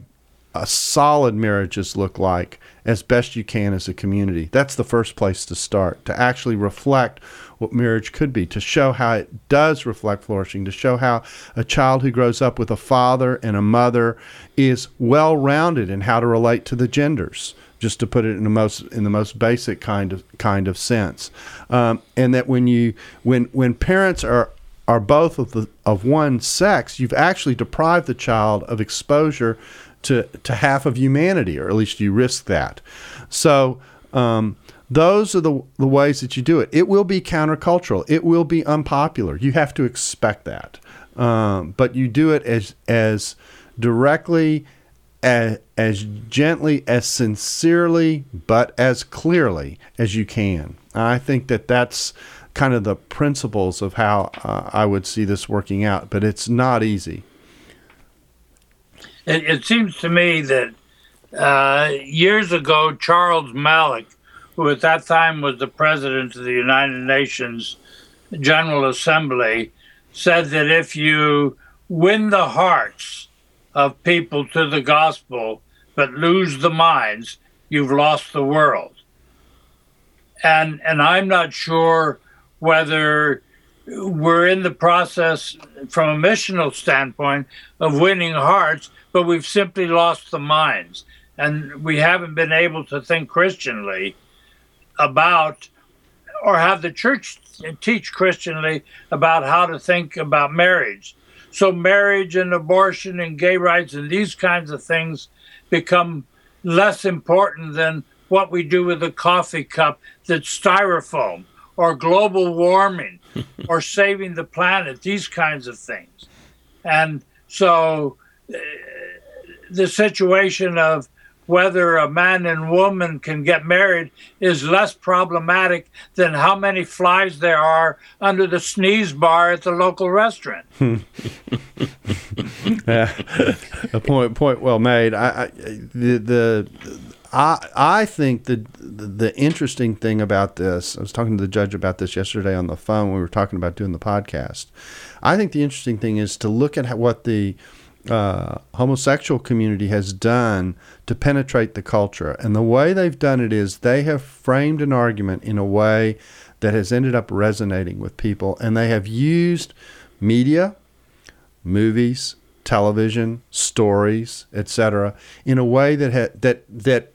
a solid marriages look like as best you can as a community. That's the first place to start, to actually reflect what marriage could be, to show how it does reflect flourishing, to show how a child who grows up with a father and a mother is well rounded in how to relate to the genders. Just to put it in the most in the most basic kind of kind of sense, um, and that when you when when parents are are both of the of one sex, you've actually deprived the child of exposure to to half of humanity, or at least you risk that. So um, those are the the ways that you do it. It will be countercultural. It will be unpopular. You have to expect that, um, but you do it as as directly. As, as gently, as sincerely, but as clearly as you can. I think that that's kind of the principles of how uh, I would see this working out, but it's not easy. It, it seems to me that uh, years ago, Charles Malik, who at that time was the president of the United Nations General Assembly, said that if you win the hearts of people to the gospel but lose the minds, you've lost the world. And and I'm not sure whether we're in the process from a missional standpoint of winning hearts, but we've simply lost the minds. And we haven't been able to think Christianly about or have the church teach Christianly about how to think about marriage. So, marriage and abortion and gay rights and these kinds of things become less important than what we do with a coffee cup that's styrofoam or global warming or saving the planet, these kinds of things. And so the situation of whether a man and woman can get married is less problematic than how many flies there are under the sneeze bar at the local restaurant. yeah, uh, a point point well made. I, I the the I I think the the interesting thing about this, I was talking to the judge about this yesterday on the phone. When we were talking about doing the podcast. I think the interesting thing is to look at what the uh, homosexual community has done to penetrate the culture. And the way they've done it is they have framed an argument in a way that has ended up resonating with people. And they have used media, movies, television, stories, etc., in a way that ha- that that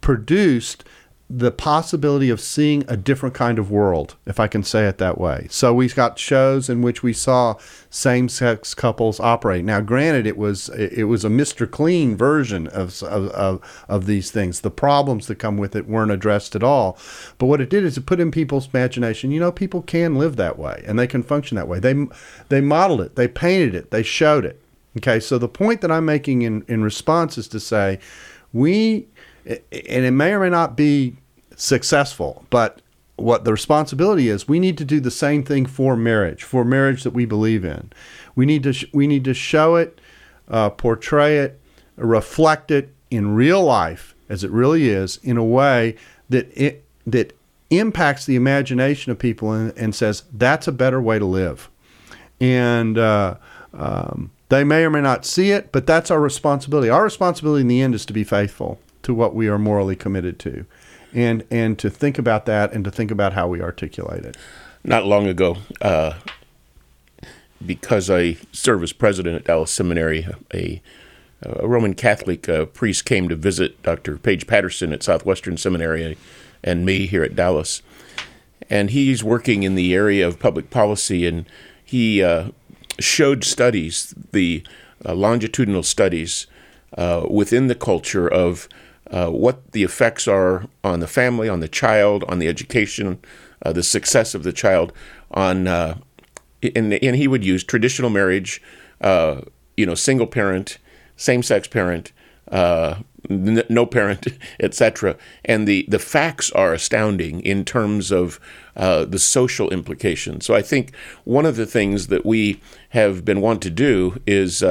produced the possibility of seeing a different kind of world, if I can say it that way. So we've got shows in which we saw same-sex couples operate. Now, granted, it was it was a Mr. Clean version of, of of of these things. The problems that come with it weren't addressed at all. But what it did is it put in people's imagination. You know, people can live that way and they can function that way. They they modeled it, they painted it, they showed it. Okay, so the point that I'm making in in response is to say we and it may or may not be successful, but what the responsibility is, we need to do the same thing for marriage, for marriage that we believe in. We need to sh- we need to show it, uh, portray it, reflect it in real life as it really is, in a way that it that impacts the imagination of people and, and says that's a better way to live. And uh, um, they may or may not see it, but that's our responsibility. Our responsibility in the end is to be faithful to what we are morally committed to, and and to think about that and to think about how we articulate it. Not long ago, uh, because I serve as president at Dallas Seminary, a, a Roman Catholic uh, priest came to visit Dr. Paige Patterson at Southwestern Seminary and me here at Dallas. And he's working in the area of public policy, and he uh, showed studies, the uh, longitudinal studies uh, within the culture of uh, what the effects are on the family, on the child, on the education, uh, the success of the child, on uh, and, and he would use traditional marriage, uh, you know, single parent, same sex parent, uh, n- no parent, etc. And the, the facts are astounding in terms of uh, the social implications. So I think one of the things that we have been want to do is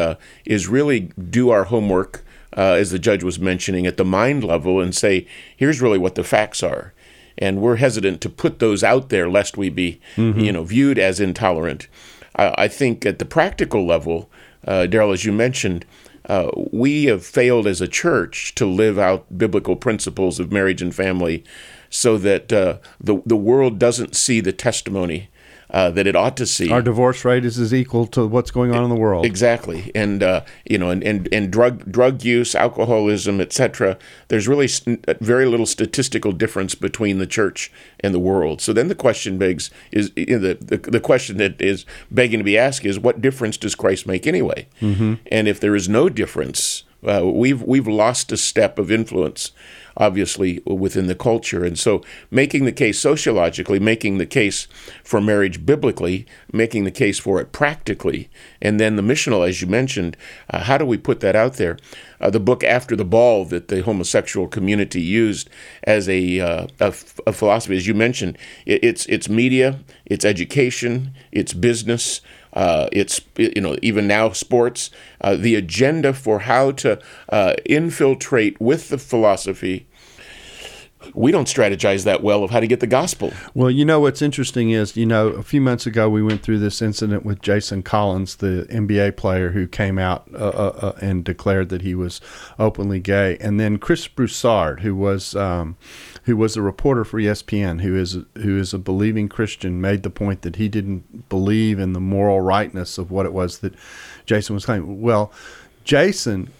is really do our homework, uh, as the judge was mentioning, at the mind level, and say, here's really what the facts are. And we're hesitant to put those out there lest we be, mm-hmm. you know, viewed as intolerant. I, I think at the practical level, uh, Darrell, as you mentioned, uh, we have failed as a church to live out biblical principles of marriage and family so that uh, the, the world doesn't see the testimony uh, that it ought to see. Our divorce rate is as equal to what's going on in the world. Exactly, and uh, you know, and, and, and drug drug use, alcoholism, etc. There's really st- very little statistical difference between the church and the world. So then the question begs is you know, the, the the question that is begging to be asked is what difference does Christ make anyway? Mm-hmm. And if there is no difference, uh, we've we've lost a step of influence obviously within the culture. And so making the case sociologically, making the case for marriage biblically, making the case for it practically, and then the missional, as you mentioned, uh, how do we put that out there? Uh, the book After the Ball that the homosexual community used as a, uh, a, a, philosophy, as you mentioned, it, it's, it's media, it's education, it's business, uh, it's you know even now sports. Uh, the agenda for how to uh, infiltrate with the philosophy we don't strategize that well of how to get the gospel. Well, you know what's interesting is, you know, a few months ago we went through this incident with Jason Collins, the NBA player who came out uh, uh, uh, and declared that he was openly gay, and then Chris Broussard, who was um, who was a reporter for ESPN, who is who is a believing Christian, made the point that he didn't believe in the moral rightness of what it was that Jason was claiming. Well, Jason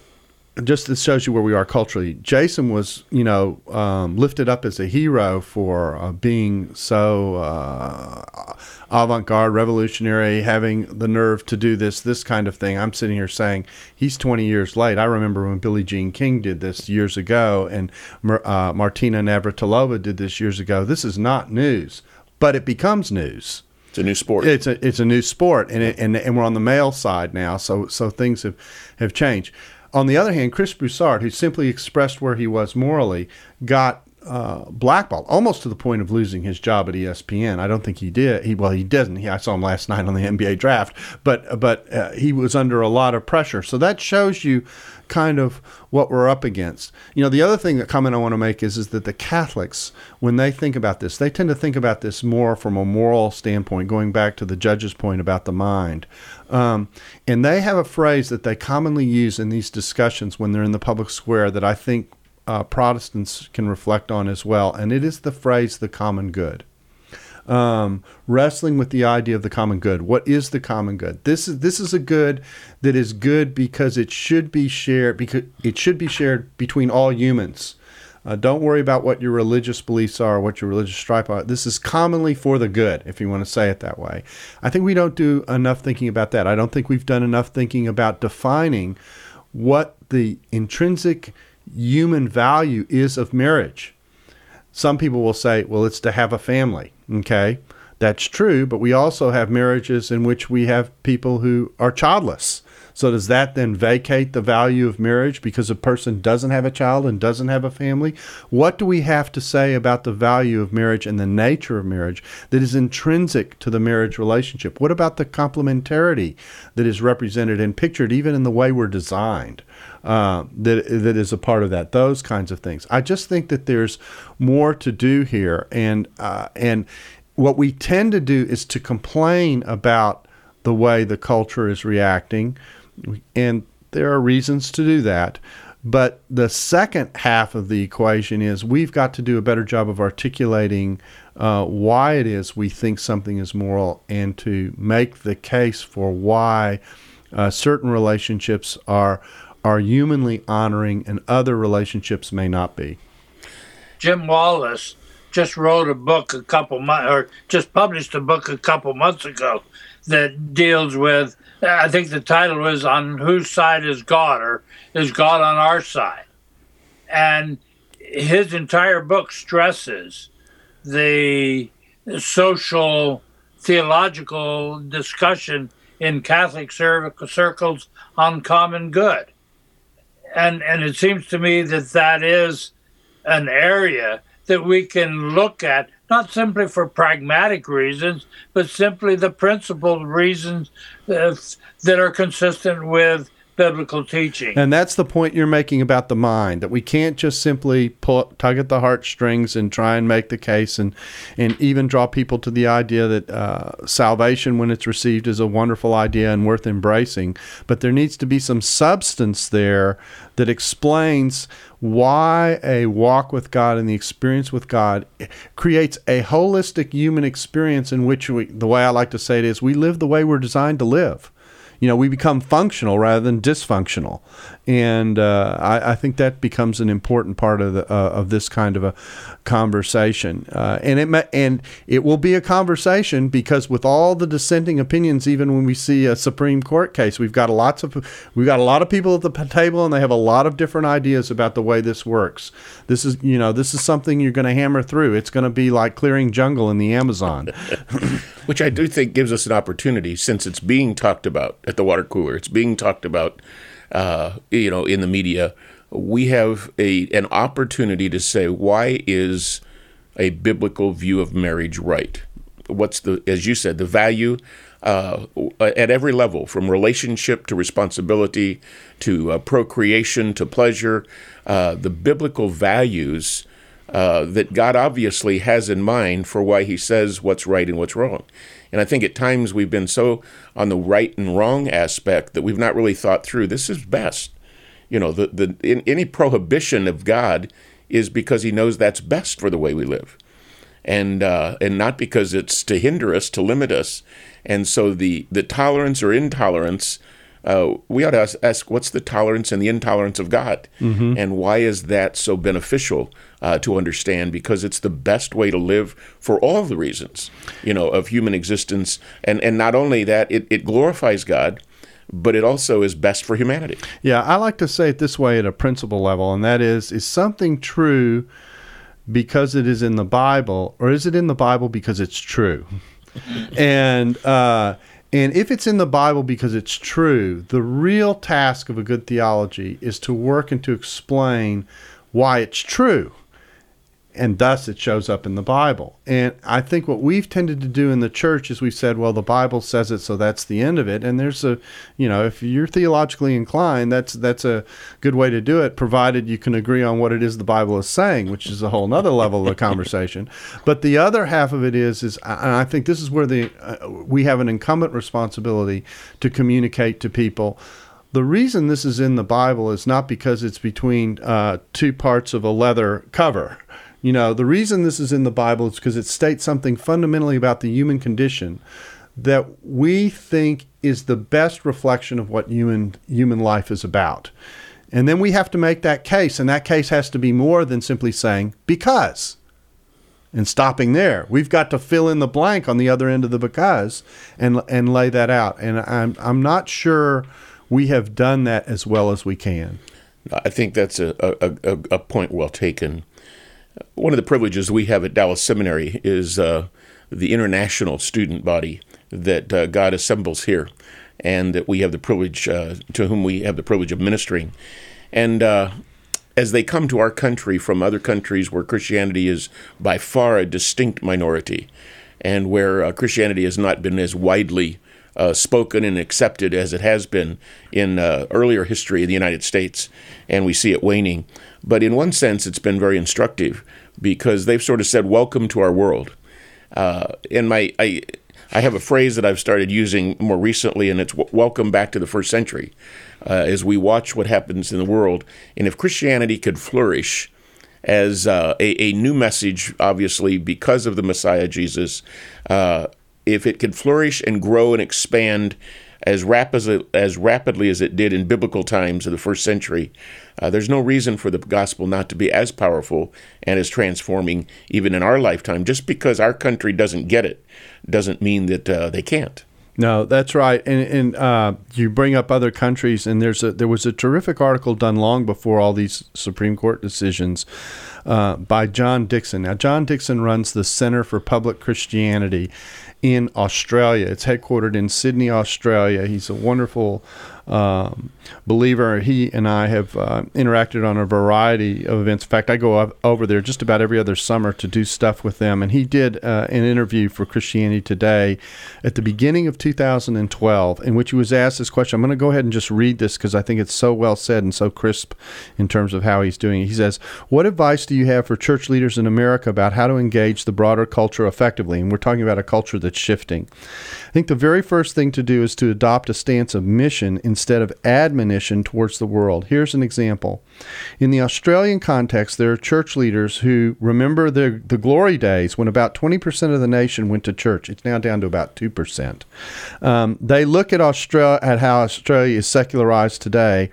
just this shows you where we are culturally. Jason was, you know, um, lifted up as a hero for uh, being so uh, avant-garde, revolutionary, having the nerve to do this, this kind of thing. I'm sitting here saying he's 20 years late. I remember when Billie Jean King did this years ago, and uh, Martina Navratilova did this years ago. This is not news, but it becomes news. It's a new sport. It's a it's a new sport, and it, and and we're on the male side now, so so things have have changed. On the other hand, Chris Broussard, who simply expressed where he was morally, got uh, blackballed almost to the point of losing his job at ESPN. I don't think he did. He well, he didn't. He, I saw him last night on the NBA draft, but but uh, he was under a lot of pressure. So that shows you kind of what we're up against. You know, the other thing that comment I want to make is is that the Catholics, when they think about this, they tend to think about this more from a moral standpoint, going back to the judge's point about the mind. Um, and they have a phrase that they commonly use in these discussions when they're in the public square that I think uh, Protestants can reflect on as well, and it is the phrase "the common good." Um, wrestling with the idea of the common good. What is the common good? This is this is a good that is good because it should be shared because it should be shared between all humans. Uh, don't worry about what your religious beliefs are, what your religious stripe are. This is commonly for the good, if you want to say it that way. I think we don't do enough thinking about that. I don't think we've done enough thinking about defining what the intrinsic human value is of marriage. Some people will say, well, it's to have a family. Okay, that's true, but we also have marriages in which we have people who are childless. So does that then vacate the value of marriage because a person doesn't have a child and doesn't have a family? What do we have to say about the value of marriage and the nature of marriage that is intrinsic to the marriage relationship? What about the complementarity that is represented and pictured even in the way we're designed? Uh, that that is a part of that. Those kinds of things. I just think that there's more to do here, and uh, and what we tend to do is to complain about the way the culture is reacting, and there are reasons to do that. But the second half of the equation is we've got to do a better job of articulating uh, why it is we think something is moral and to make the case for why uh, certain relationships are are humanly honoring and other relationships may not be. Jim Wallis just wrote a book a couple months, or just published a book a couple months ago that deals with, I think the title was On Whose Side is God, or Is God on Our Side? And his entire book stresses the social theological discussion in Catholic circles on common good and and it seems to me that that is an area that we can look at not simply for pragmatic reasons, but simply the principled reasons uh, that are consistent with biblical teaching. And that's the point you're making about the mind that we can't just simply pull, tug at the heartstrings and try and make the case and and even draw people to the idea that uh, salvation, when it's received, is a wonderful idea and worth embracing. But there needs to be some substance there that explains why a walk with God and the experience with God creates a holistic human experience in which we, the way I like to say it is, we live the way we're designed to live you know, we become functional rather than dysfunctional, and uh, I, I, think that becomes an important part of the uh, of this kind of a conversation. Uh, and it may, and it will be a conversation because with all the dissenting opinions, even when we see a Supreme Court case, we've got lots of we've got a lot of people at the table, and they have a lot of different ideas about the way this works. This is you know this is something you're going to hammer through. It's going to be like clearing jungle in the Amazon, which I do think gives us an opportunity since it's being talked about at the water cooler. It's being talked about, uh, you know, in the media. We have a an opportunity to say why is a biblical view of marriage right? What's the, as you said, the value uh, at every level, from relationship to responsibility to uh, procreation to pleasure, uh, the biblical values uh, that God obviously has in mind for why He says what's right and what's wrong. And I think at times we've been so on the right and wrong aspect that we've not really thought through this is best. You know, the, the in, any prohibition of God is because he knows that's best for the way we live. And uh, and not because it's to hinder us, to limit us. And so the, the tolerance or intolerance uh, we ought to ask, ask, what's the tolerance and the intolerance of God, mm-hmm. and why is that so beneficial uh, to understand? Because it's the best way to live for all the reasons, you know, of human existence, and and not only that, it, it glorifies God, but it also is best for humanity. Yeah, I like to say it this way at a principle level, and that is: is something true because it is in the Bible, or is it in the Bible because it's true? and uh, and if it's in the Bible because it's true, the real task of a good theology is to work and to explain why it's true and thus it shows up in the Bible. And I think what we've tended to do in the church is we said, well, the Bible says it, so that's the end of it. And there's a, you know, if you're theologically inclined, that's that's a good way to do it, provided you can agree on what it is the Bible is saying, which is a whole other level of conversation. But the other half of it is, is, and I think this is where the uh, we have an incumbent responsibility to communicate to people the reason this is in the Bible is not because it's between uh, two parts of a leather cover. You know, the reason this is in the Bible is because it states something fundamentally about the human condition that we think is the best reflection of what human human life is about. And then we have to make that case, and that case has to be more than simply saying because and stopping there. We've got to fill in the blank on the other end of the because and and lay that out. And I'm I'm not sure we have done that as well as we can. I think that's a, a, a, a point well taken. One of the privileges we have at Dallas Seminary is uh, the international student body that uh, God assembles here, and that we have the privilege uh, to whom we have the privilege of ministering. And uh, as they come to our country from other countries where Christianity is by far a distinct minority, and where uh, Christianity has not been as widely uh, spoken and accepted as it has been in uh, earlier history of the United States, and we see it waning. But in one sense, it's been very instructive because they've sort of said, "Welcome to our world." Uh, and my, I, I have a phrase that I've started using more recently, and it's "Welcome back to the first century." Uh, as we watch what happens in the world, and if Christianity could flourish as uh, a, a, new message, obviously because of the Messiah Jesus, uh, if it could flourish and grow and expand as, as rapidly as it did in biblical times of the first century, uh, there's no reason for the gospel not to be as powerful and as transforming even in our lifetime. Just because our country doesn't get it doesn't mean that uh, they can't. No, that's right. And, and uh, you bring up other countries, and there's a there was a terrific article done long before all these Supreme Court decisions uh, by John Dickson. Now, John Dickson runs the Center for Public Christianity, in Australia. It's headquartered in Sydney, Australia. He's a wonderful um, believer. He and I have uh, interacted on a variety of events. In fact, I go over there just about every other summer to do stuff with them. And he did uh, an interview for Christianity Today at the beginning of 2012, in which he was asked this question. I'm going to go ahead and just read this because I think it's so well said and so crisp in terms of how he's doing it. He says, What advice do you have for church leaders in America about how to engage the broader culture effectively? And we're talking about a culture that's shifting. I think the very first thing to do is to adopt a stance of mission instead of admonition towards the world. Here's an example. In the Australian context, there are church leaders who remember the, the glory days when about 20% of the nation went to church. It's now down to about 2%. Um, they look at, Australia, at how Australia is secularized today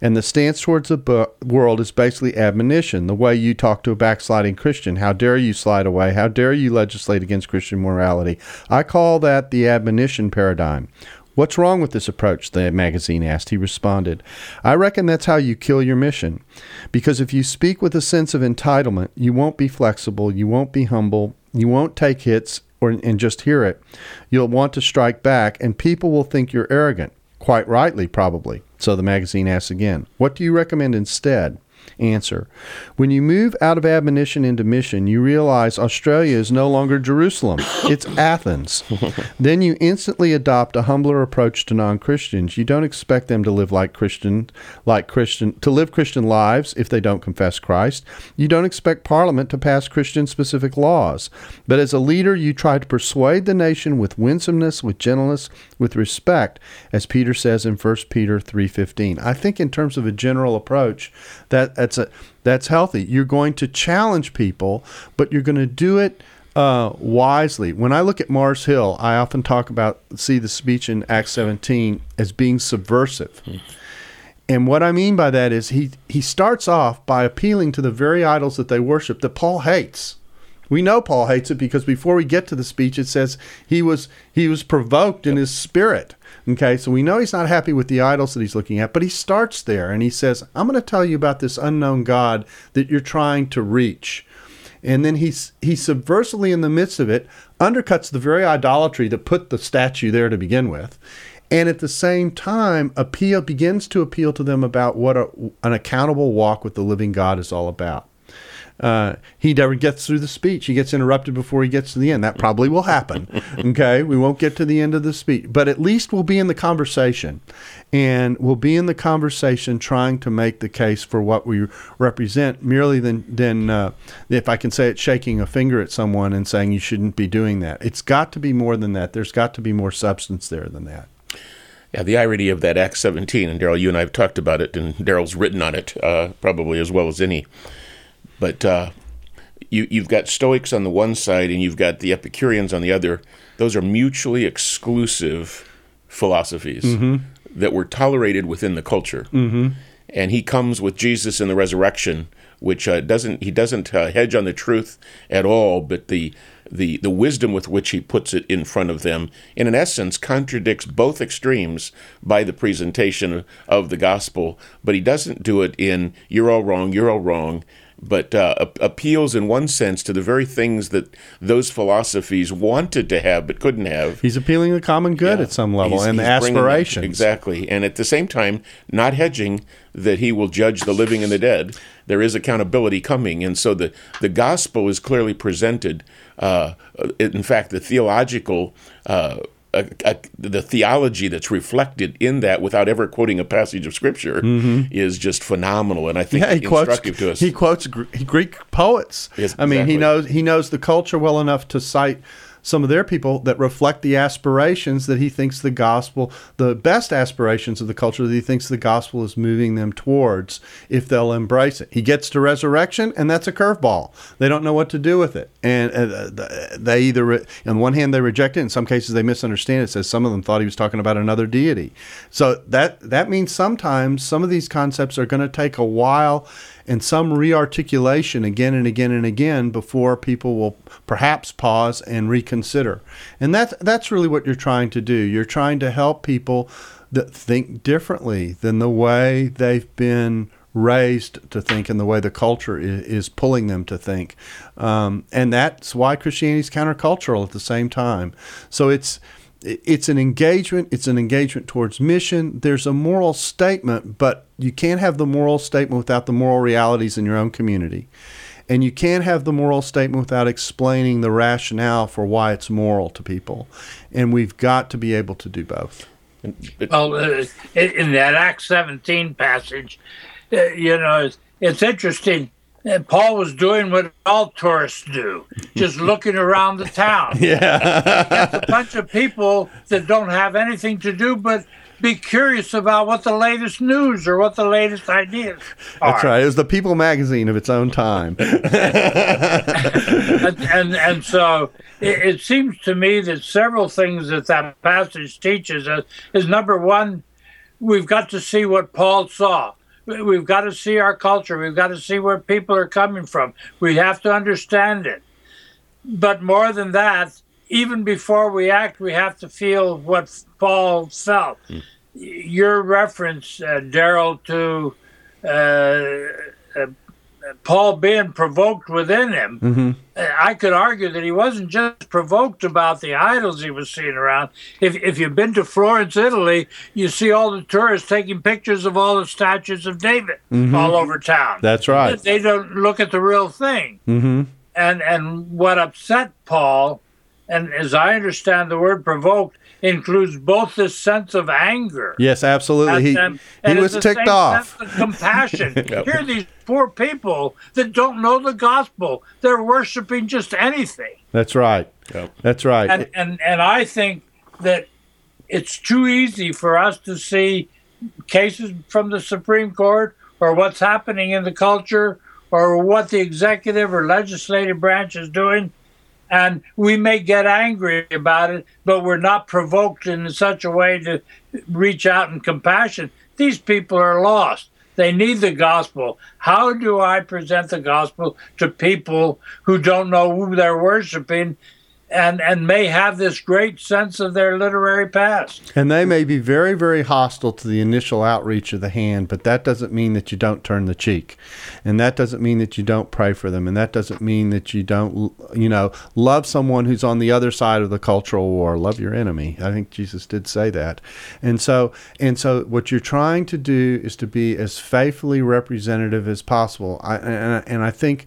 and the stance towards the world is basically admonition. The way you talk to a backsliding Christian. How dare you slide away? How dare you legislate against Christian morality? I call that the admonition paradigm. What's wrong with this approach? The magazine asked. He responded, I reckon that's how you kill your mission. Because if you speak with a sense of entitlement, you won't be flexible, you won't be humble, you won't take hits or, and just hear it. You'll want to strike back, and people will think you're arrogant. Quite rightly, probably. So the magazine asks again, What do you recommend instead? Answer When you move out of admonition into mission, you realize Australia is no longer Jerusalem, it's Athens. then you instantly adopt a humbler approach to non Christians. You don't expect them to live like Christian, like Christian, to live Christian lives if they don't confess Christ. You don't expect Parliament to pass Christian specific laws. But as a leader, you try to persuade the nation with winsomeness, with gentleness, with respect, as Peter says in 1 Peter 3:15. I think in terms of a general approach, that that's a that's healthy. You're going to challenge people, but you're going to do it uh, wisely. When I look at Mars Hill, I often talk about see the speech in Acts 17 as being subversive. Hmm. And what I mean by that is he he starts off by appealing to the very idols that they worship that Paul hates. We know Paul hates it because before we get to the speech, it says he was he was provoked in his spirit. Okay, so we know he's not happy with the idols that he's looking at, but he starts there and he says, "I'm going to tell you about this unknown God that you're trying to reach." And then he's he subversively in the midst of it undercuts the very idolatry that put the statue there to begin with. And at the same time, appeal begins to appeal to them about what a, an accountable walk with the living God is all about. Uh, he never gets through the speech. He gets interrupted before he gets to the end. That probably will happen. okay, we won't get to the end of the speech, but at least we'll be in the conversation, and we'll be in the conversation trying to make the case for what we represent, merely than than uh, if I can say it, shaking a finger at someone and saying you shouldn't be doing that. It's got to be more than that. There's got to be more substance there than that. Yeah, the irony of that Act 17, and Darrell, you and I have talked about it, and Darrell's written on it uh, probably as well as any but uh, you, you've got Stoics on the one side and you've got the Epicureans on the other. Those are mutually exclusive philosophies mm-hmm. that were tolerated within the culture. Mm-hmm. And he comes with Jesus and the resurrection, which uh, doesn't he doesn't uh, hedge on the truth at all, but the the the wisdom with which he puts it in front of them, in an essence, contradicts both extremes by the presentation of the gospel. But he doesn't do it in "you're all wrong, you're all wrong." But uh, appeals in one sense to the very things that those philosophies wanted to have but couldn't have. He's appealing to the common good yeah. at some level he's, and he's aspirations. exactly. And at the same time, not hedging that he will judge the living and the dead. There is accountability coming. And so the, the gospel is clearly presented. Uh, in fact, the theological uh, a, a, the theology that's reflected in that without ever quoting a passage of scripture mm-hmm. is just phenomenal and I think yeah, he instructive quotes, to us. He quotes Greek poets. Yes, I mean, he knows he knows the culture well enough to cite some of their people that reflect the aspirations that he thinks the gospel, the best aspirations of the culture that he thinks the gospel is moving them towards if they'll embrace it. He gets to resurrection, and that's a curveball. They don't know what to do with it. And uh, they either, on one hand, they reject it. In some cases, they misunderstand it. Says some of them thought he was talking about another deity. So that that means sometimes some of these concepts are going to take a while and some rearticulation again and again and again before people will perhaps pause and reconsider. And that's that's really what you're trying to do. You're trying to help people that think differently than the way they've been raised to think and the way the culture is, is pulling them to think. Um, and that's why Christianity is countercultural at the same time. So it's it's an engagement. It's an engagement towards mission. There's a moral statement, but you can't have the moral statement without the moral realities in your own community. And you can't have the moral statement without explaining the rationale for why it's moral to people. And we've got to be able to do both. Well, uh, in that Acts 17 passage, uh, you know, it's, it's interesting. Uh, Paul was doing what all tourists do, just looking around the town. Yeah. A bunch of people that don't have anything to do but be curious about what the latest news or what the latest ideas are. That's right. It was the People magazine of its own time. and, and and so it, it seems to me that several things that that passage teaches us is number one, we've got to see what Paul saw. We've got to see our culture. We've got to see where people are coming from. We have to understand it. But more than that, even before we act, we have to feel what Paul felt. Your reference, uh, Darrell, to uh, uh, Paul being provoked within him, uh, I could argue that he wasn't just provoked about the idols he was seeing around. If, if you've been to Florence, Italy, you see all the tourists taking pictures of all the statues of David all over town. That's right. They don't look at the real thing. Mm-hmm. And and what upset Paul, and as I understand the word provoked, includes both this sense of anger. Yes, absolutely. He, and- he was ticked off. compassion. Here are these poor people that don't know the gospel. They're worshiping just anything. That's right. Yep. That's right. And and and I think that it's too easy for us to see cases from the Supreme Court or what's happening in the culture or what the executive or legislative branch is doing. And we may get angry about it, but we're not provoked in such a way to reach out in compassion. These people are lost. They need the gospel. How do I present the gospel to people who don't know who they're worshiping and, and may have this great sense of their literary past? And they may be very, very hostile to the initial outreach of the hand, but that doesn't mean that you don't turn the cheek. And that doesn't mean that you don't pray for them. And that doesn't mean that you don't, you know, love someone who's on the other side of the cultural war. Love your enemy. I think Jesus did say that. And so, and so what you're trying to do is to be as faithfully representative as possible. I, and, and I think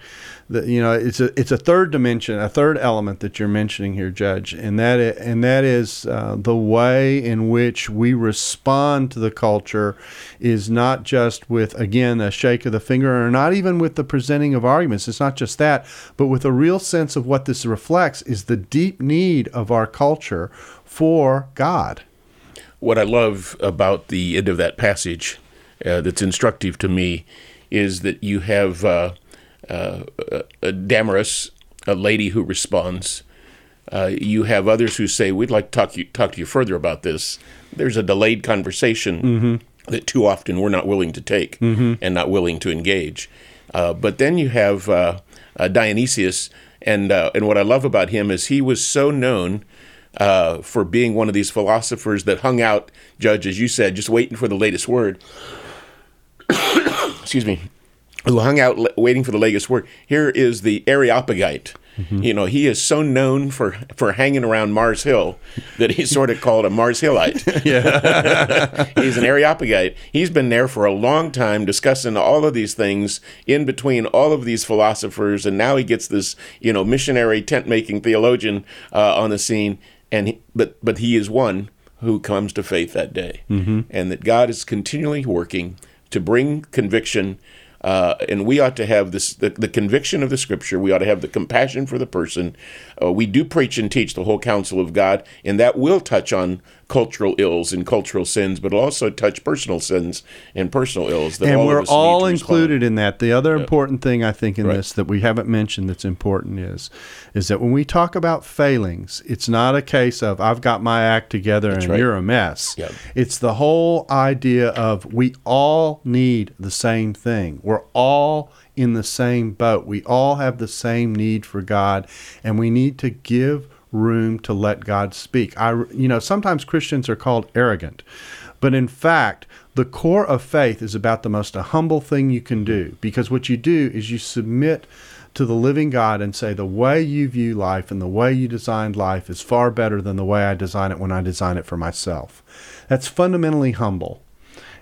you know, it's a, it's a third dimension, a third element that you're mentioning here, Judge. And that, and that is uh, the way in which we respond to the culture is not just with, again, a shake of the finger or not even with the presenting of arguments. It's not just that, but with a real sense of what this reflects is the deep need of our culture for God. What I love about the end of that passage uh, that's instructive to me is that you have uh, uh, uh, Damaris, a lady who responds. Uh, you have others who say, "We'd like to talk you, talk to you further about this." There's a delayed conversation that too often we're not willing to take and not willing to engage. Uh, but then you have uh, uh, Dionysius, and uh, and what I love about him is he was so known uh, for being one of these philosophers that hung out, Judge, as you said, just waiting for the latest word. Excuse me. Who hung out waiting for the latest word? Here is the Areopagite. You know, he is so known for for hanging around Mars Hill that he's sort of called a Mars Hillite. he's an Areopagite. He's been there for a long time discussing all of these things in between all of these philosophers, and now he gets this, you know, missionary tent making theologian uh, on the scene. And he, but but he is one who comes to faith that day, and that God is continually working to bring conviction. Uh, and we ought to have this the, the conviction of the scripture. We ought to have the compassion for the person. Uh, we do preach and teach the whole counsel of God, and that will touch on cultural ills and cultural sins, but it'll also touch personal sins and personal ills. That and all of we're all included in that. The other important thing I think in Right. this that we haven't mentioned that's important is is that when we talk about failings, it's not a case of I've got my act together and right. you're a mess. Yep. It's the whole idea of we all need the same thing. We're all in the same boat. We all have the same need for God, and we need to give room to let God speak. I, you know, sometimes Christians are called arrogant, but in fact, the core of faith is about the most humble thing you can do because what you do is you submit to the living God and say, the way you view life and the way you designed life is far better than the way I design it when I design it for myself. That's fundamentally humble.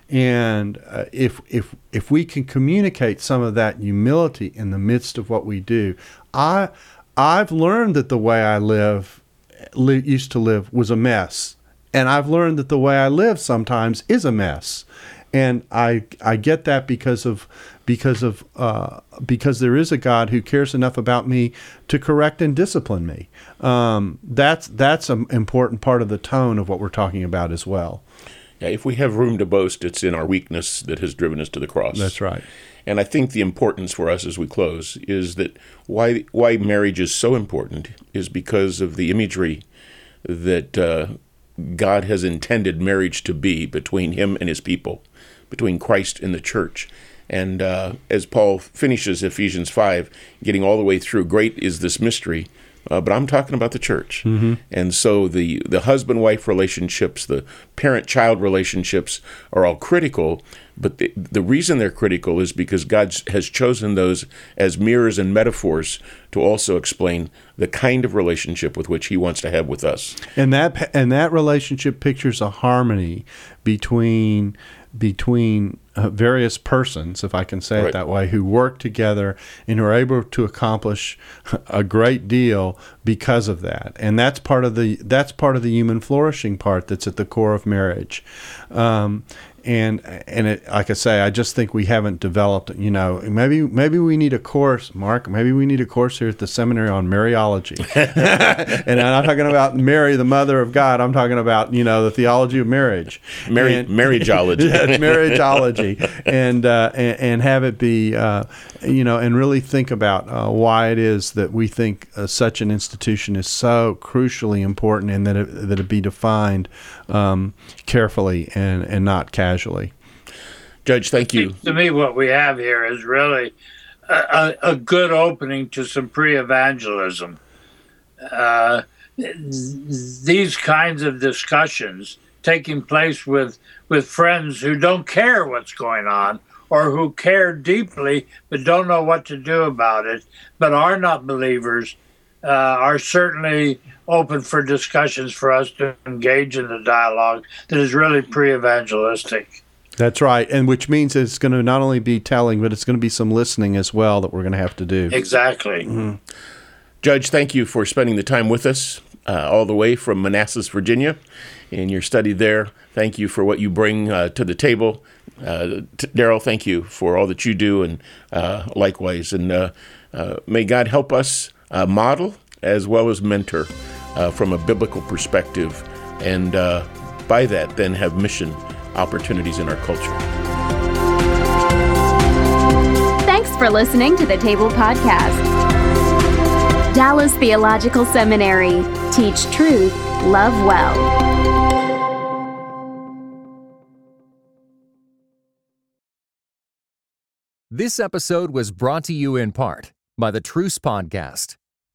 And uh, if, if, if we can communicate some of that humility in the midst of what we do, I, I've learned that the way I live, li- used to live, was a mess. And I've learned that the way I live sometimes is a mess. And I, I get that because of because of uh, because there is a God who cares enough about me to correct and discipline me. Um, that's that's an important part of the tone of what we're talking about as well. Yeah, if we have room to boast, it's in our weakness that has driven us to the cross. That's right. And I think the importance for us as we close is that why why marriage is so important is because of the imagery that uh, God has intended marriage to be between Him and His people, between Christ and the church. And uh, as Paul finishes Ephesians 5, getting all the way through, great is this mystery. Uh, but I'm talking about the church. Mm-hmm. And so the, the husband wife relationships, the parent child relationships are all critical. But the, the reason they're critical is because God has chosen those as mirrors and metaphors to also explain the kind of relationship with which He wants to have with us. And that and that relationship pictures a harmony between between uh, various persons, if I can say Right. it that way, who work together and are able to accomplish a great deal because of that. And that's part of the that's part of the human flourishing part that's at the core of marriage. Um, and and it, like I say, I just think we haven't developed. You know, maybe maybe we need a course, Mark. Maybe we need a course here at the seminary on Mariology. and I'm not talking about Mary, the mother of God. I'm talking about you know the theology of marriage, Marri- And- marriageology. marriageology, and, uh, and and have it be, uh, you know, and really think about uh, why it is that we think uh, such an institution is so crucially important, and that it, that it be defined um, carefully and and not casually. Judge, thank you. to me, what we have here is really a, a, a good opening to some pre-evangelism. Uh, these kinds of discussions taking place with with friends who don't care what's going on or who care deeply but don't know what to do about it, but are not believers, uh, are certainly open for discussions for us to engage in the dialogue that is really pre-evangelistic. That's right, and which means it's going to not only be telling, but it's going to be some listening as well that we're going to have to do. Exactly. Judge, thank you for spending the time with us uh, all the way from Manassas, Virginia, in your study there. Thank you for what you bring uh, to the table. Uh, t- Darrell, thank you for all that you do, and uh, likewise. And uh, uh, may God help us uh, model as well as mentor uh, from a biblical perspective, and uh, by that, then have mission opportunities in our culture. Thanks for listening to the Table Podcast. Dallas Theological Seminary. Teach truth, love well. This episode was brought to you in part by the Truce Podcast.